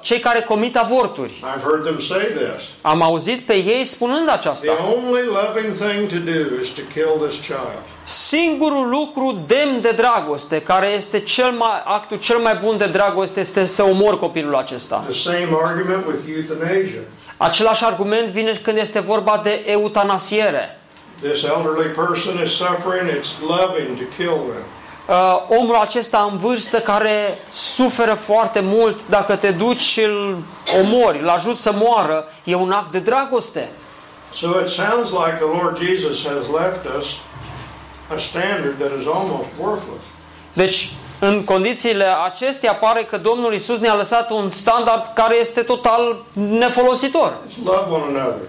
cei care comit avorturi. I've heard them say this. Am auzit pe ei spunând The aceasta. only loving thing to do is to kill this child. Singurul lucru demn de dragoste, care este cel mai, actul cel mai bun de dragoste, este să omor copilul acesta. The same argument with euthanasia. Același argument vine când este vorba de eutanasiere. This elderly person is suffering, it's loving to kill them. Uh, omul acesta în vârstă care suferă foarte mult, dacă te duci și îl omori, îl ajuți să moară, e un act de dragoste. So it sounds like the Lord Jesus has left us a standard that is almost worthless. Deci, în condițiile acestea, pare că Domnul Isus ne-a lăsat un standard care este total nefolositor. It's love one another.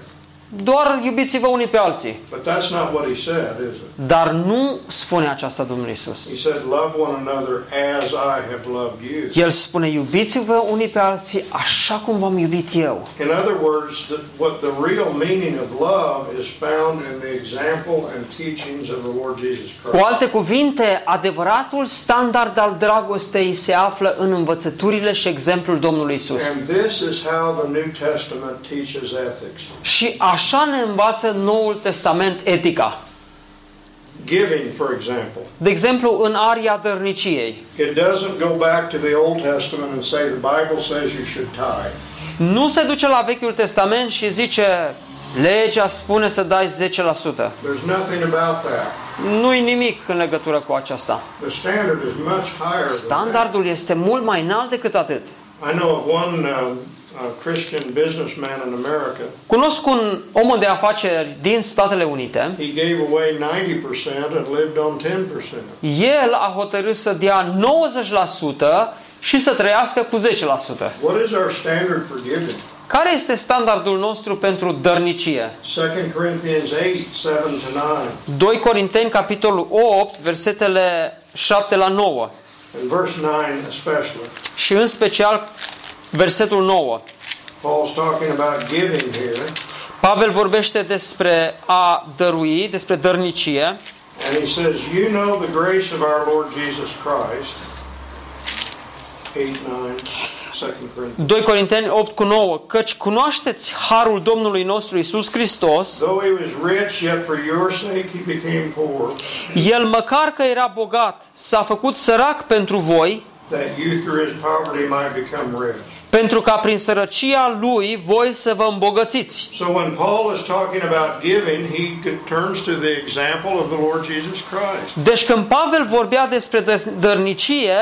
Doar iubiți-vă unii pe alții. But that's not what he said, is it? Dar nu spune aceasta Domnul Isus. He said, Love one another as I have loved you. El spune, iubiți-vă unii pe alții așa cum v-am iubit eu. In other words, the, what the real meaning of love is found in the example and teachings of the Lord Jesus Cu Christ. alte cuvinte, adevăratul standard al dragostei se află în învățăturile și exemplul Domnului Isus. And this is how the New Testament teaches ethics. Și așa ne învață Noul Testament etica. Giving, for example. De exemplu, în aria dărniciei. It doesn't go back to the Old Testament and say the Bible says you should tithe. Nu se duce la Vechiul Testament și zice legea spune să dai 10%. There's nothing about that. Nu-i nimic în legătură cu aceasta. The standard is much higher than that. Standardul este mult mai înalt decât atât. I know of one uh, uh, Christian businessman in America. Cunosc un om de afaceri din Statele Unite. He gave away 90% and lived on 10%. El a hotărât să dea 90% și să trăiască cu 10%. What is our standard for giving? Care este standardul nostru pentru dărnicie? 2 Corinthians 8, 7 to 9. 2 Corinteni, capitolul 8, versetele 7 la 9 And verse 9 especially. și în special versetul 9. Paul's talking about giving here. Pavel vorbește despre a dărui, despre dărnicie And he says, You know the grace of our Lord Jesus Christ. 8, 9, 2 Corinthians. 2 Corinteni 8 cu 9 Căci cunoașteți harul Domnului nostru Isus Hristos Though he was rich, yet for your sake he became poor, El măcar că era bogat S-a făcut sărac pentru voi that you through his poverty might become rich. Pentru ca prin sărăcia Lui Voi să vă îmbogățiți So when Paul is talking about giving, he turns to the example of the Lord Jesus Christ. Deci când Pavel vorbea despre dă- dărnicie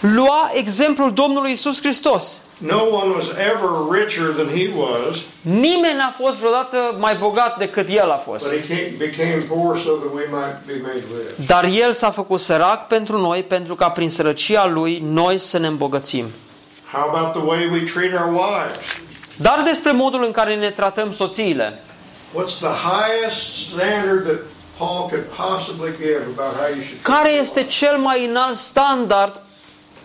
Lua exemplul Domnului Isus Hristos No one was ever richer than he was, Nimeni n-a fost vreodată mai bogat decât El a fost but he came, became poor so that we might be made rich. Dar El s-a făcut sărac pentru noi Pentru ca prin sărăcia Lui Noi să ne îmbogățim How about the way we treat our wives? Dar despre modul în care ne tratăm soțiile. What's the highest standard that Paul could possibly give about how you should Care treat este your wife? cel mai înalt standard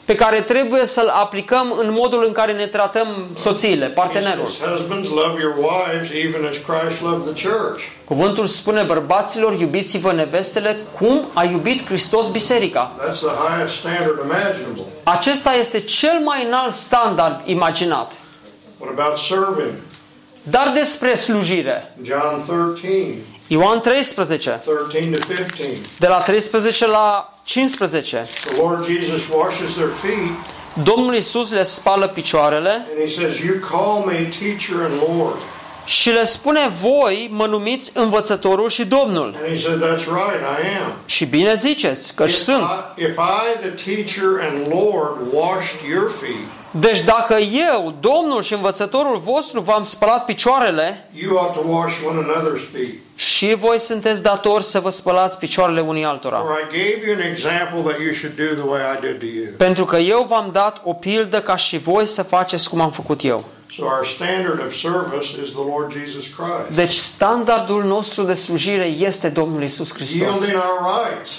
pe care trebuie să-l aplicăm în modul în care ne tratăm soțiile, He partenerul? says, Husbands, love your wives even as Christ loved the church. Cuvântul spune bărbaților, iubiți-vă nevestele cum a iubit Hristos biserica. That's the highest standard imaginable. Acesta este cel mai înalt standard imaginat. What about serving? Dar despre slujire. John 13, Ioan 13, 13 to 15. de la 13 la 15. The Lord Jesus washes their feet Domnul Isus le spală picioarele and he says, You call me teacher and Lord. și le spune voi mă numiți învățătorul și Domnul. And he said, That's right, I am. Și bine ziceți, căci If sunt. I, if I, the teacher and Lord, washed your feet, Deci dacă eu, Domnul și învățătorul vostru, v-am spălat picioarele you ought to wash one another's feet. și voi sunteți datori să vă spălați picioarele unii altora. For I gave you an example that you should do the way I did to you. Pentru că eu v-am dat o pildă ca și voi să faceți cum am făcut eu. So our standard of service is the Lord Jesus Christ. Deci standardul nostru de slujire este Domnul Isus Hristos. Yielding our rights.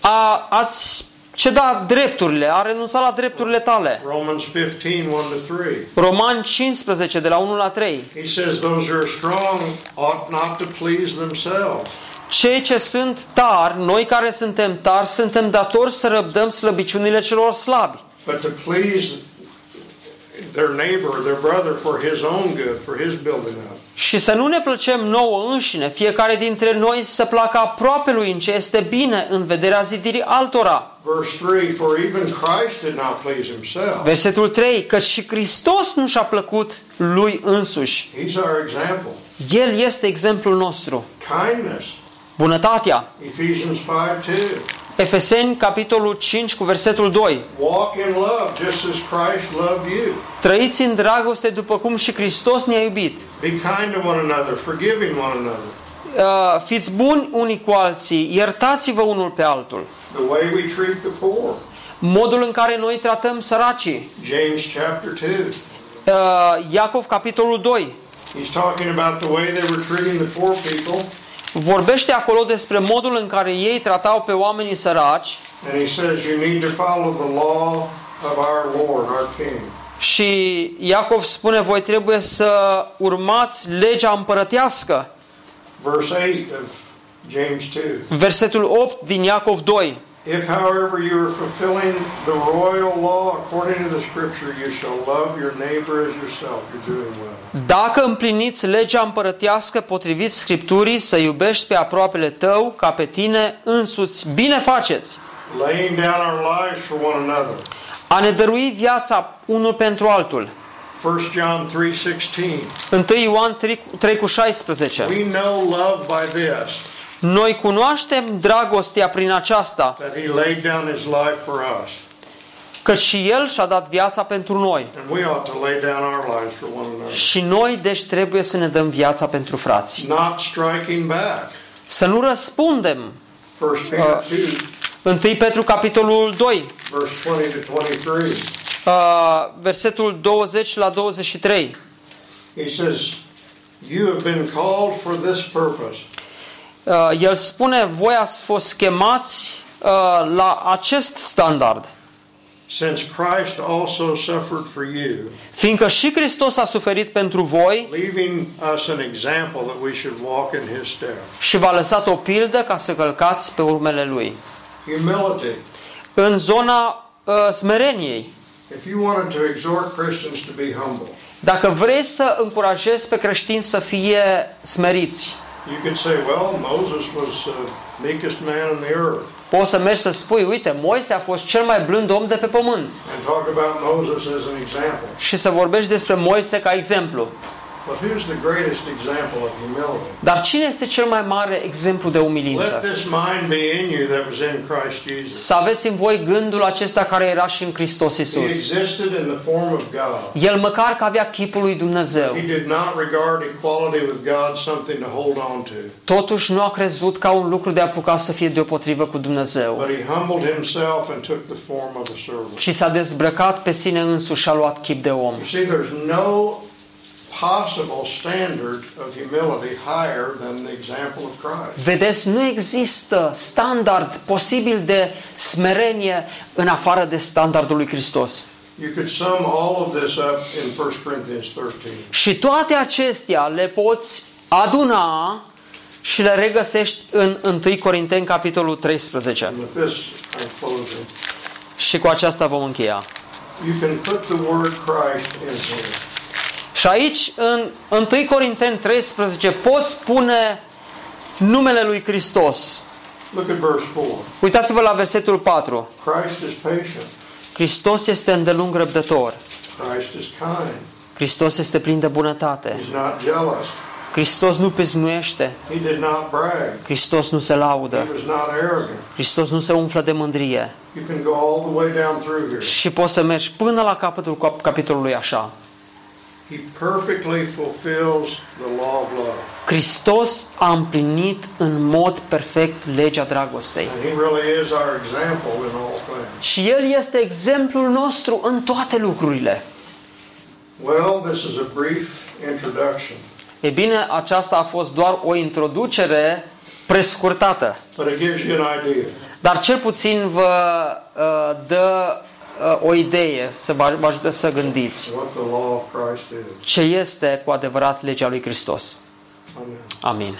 A, ați cedat drepturile, a renunțat la drepturile tale. Romans 15, 1 to 3. Roman 15, de la 1 la 3. He says those who are strong ought not to please themselves. Cei ce sunt tari, noi care suntem tari, suntem datori să răbdăm slăbiciunile celor slabi. but to please their neighbor, their brother for his own good, for his building up. Și să nu ne plăcem nouă înșine, fiecare dintre noi să placă aproape lui în ce este bine în vederea zidirii altora. Verse 3 For even Christ did not please himself. Versetul 3, că și Hristos nu și-a plăcut lui însuși. He's our example. El este exemplul nostru. Kindness, Bunătatea. Ephesians 5 2. Efeseni, capitolul 5, cu versetul 2. Walk in love just as Christ loved you. Trăiți în dragoste după cum și Hristos ne-a iubit. Be kind to one another, forgiving one another. Uh, fiți buni unii cu alții, iertați-vă unul pe altul. The way we treat the poor. Modul în care noi tratăm săracii. James chapter 2. Uh, Iacov, capitolul 2. He's talking about the way they were treating the poor people. Vorbește acolo despre modul în care ei tratau pe oamenii săraci And he says you need to follow the law of our Lord, our King. și Iacov spune voi trebuie să urmați legea împărătească. Verse 8 of James 2. Versetul 8 din Iacov 2. If, however, you are fulfilling the royal law according to the Scripture, you shall love your neighbor as yourself. You're doing well. Dacă împliniți legea împărătească potrivit Scripturii, să iubești pe aproapele tău ca pe tine însuți, bine faceți. Laying down our lives for one another. A ne dărui viața unul pentru altul. 1 John 3:16. 1 Ioan 3 3 cu 16. We know love by this, Noi cunoaștem dragostea prin aceasta, that he laid down his life for us. că și El și-a dat viața pentru noi. And we ought to lay down our lives for one another. Și noi, deci, trebuie să ne dăm viața pentru frați. Not striking back. Să nu răspundem. 1 Peter 2, 1 Petru, capitolul 2, verse 20 to 23. uh, versetul 20 la 23. He says, You have been called for this purpose, Uh, El spune, voi ați fost chemați uh, la acest standard, since Christ also suffered for you, fiindcă și Hristos a suferit pentru voi leaving us an example that we should walk in his steps. și v-a lăsat o pildă ca să călcați pe urmele Lui. Humility. În zona uh, smereniei, If you wanted to exhort Christians to be humble, dacă vrei să încurajezi pe creștini să fie smeriți, you could say, well, Moses was the meekest man on the earth, poți să mergi să spui, uite, Moise a fost cel mai blând om de pe pământ and talk about Moses as an example. și să vorbești despre Moise ca exemplu. But who's the greatest example of humility? Dar cine este cel mai mare exemplu de Let umilință? this mind be in you that was in Christ Jesus. Să aveți în voi gândul acesta care era și în Hristos He Isus. existed in the form of God. El măcar că avea chipul lui Dumnezeu. He did not regard equality with God something to hold on to, Totuși nu a crezut ca un lucru de apucat să fie deopotrivă cu Dumnezeu. but he humbled himself and took the form of a servant. Și s-a dezbrăcat pe sine însuși și a luat chip de om. You see, there's no possible standard of humility higher than the example of Christ. Vedeți, nu există standard posibil de smerenie în afară de standardul lui Hristos. You could sum all of this up in 1 Corinthians 13. Și toate acestea le poți aduna și le regăsești în 1 Corinteni, capitolul 13. And with this, I'm closing. Și cu aceasta vom încheia. You can put the word Christ in here. Și aici, în 1 Corinteni 13, poți spune numele lui Hristos. Look at verse 4. Uitați-vă la versetul 4. Christ is patient. Hristos este îndelung răbdător. Christ is kind. Hristos este plin de bunătate. He's not jealous. Hristos nu pismuiește. He did not brag. Hristos nu se laudă. He was not arrogant. Hristos nu se umflă de mândrie. You can go all the way down through here. Și poți să mergi până la capătul cap- capitolului așa. He perfectly fulfills the law of love. Hristos a împlinit în mod perfect legea dragostei. And he really is our example in all things. Și El este exemplul nostru în toate lucrurile. Well, this is a brief introduction, E bine, aceasta a fost doar o introducere prescurtată, but it gives you an idea. dar cel puțin vă uh, dă uh, o idee, să vă vă ajută să gândiți what the law of Christ is. ce este cu adevărat legea lui Hristos. Amen. Amin.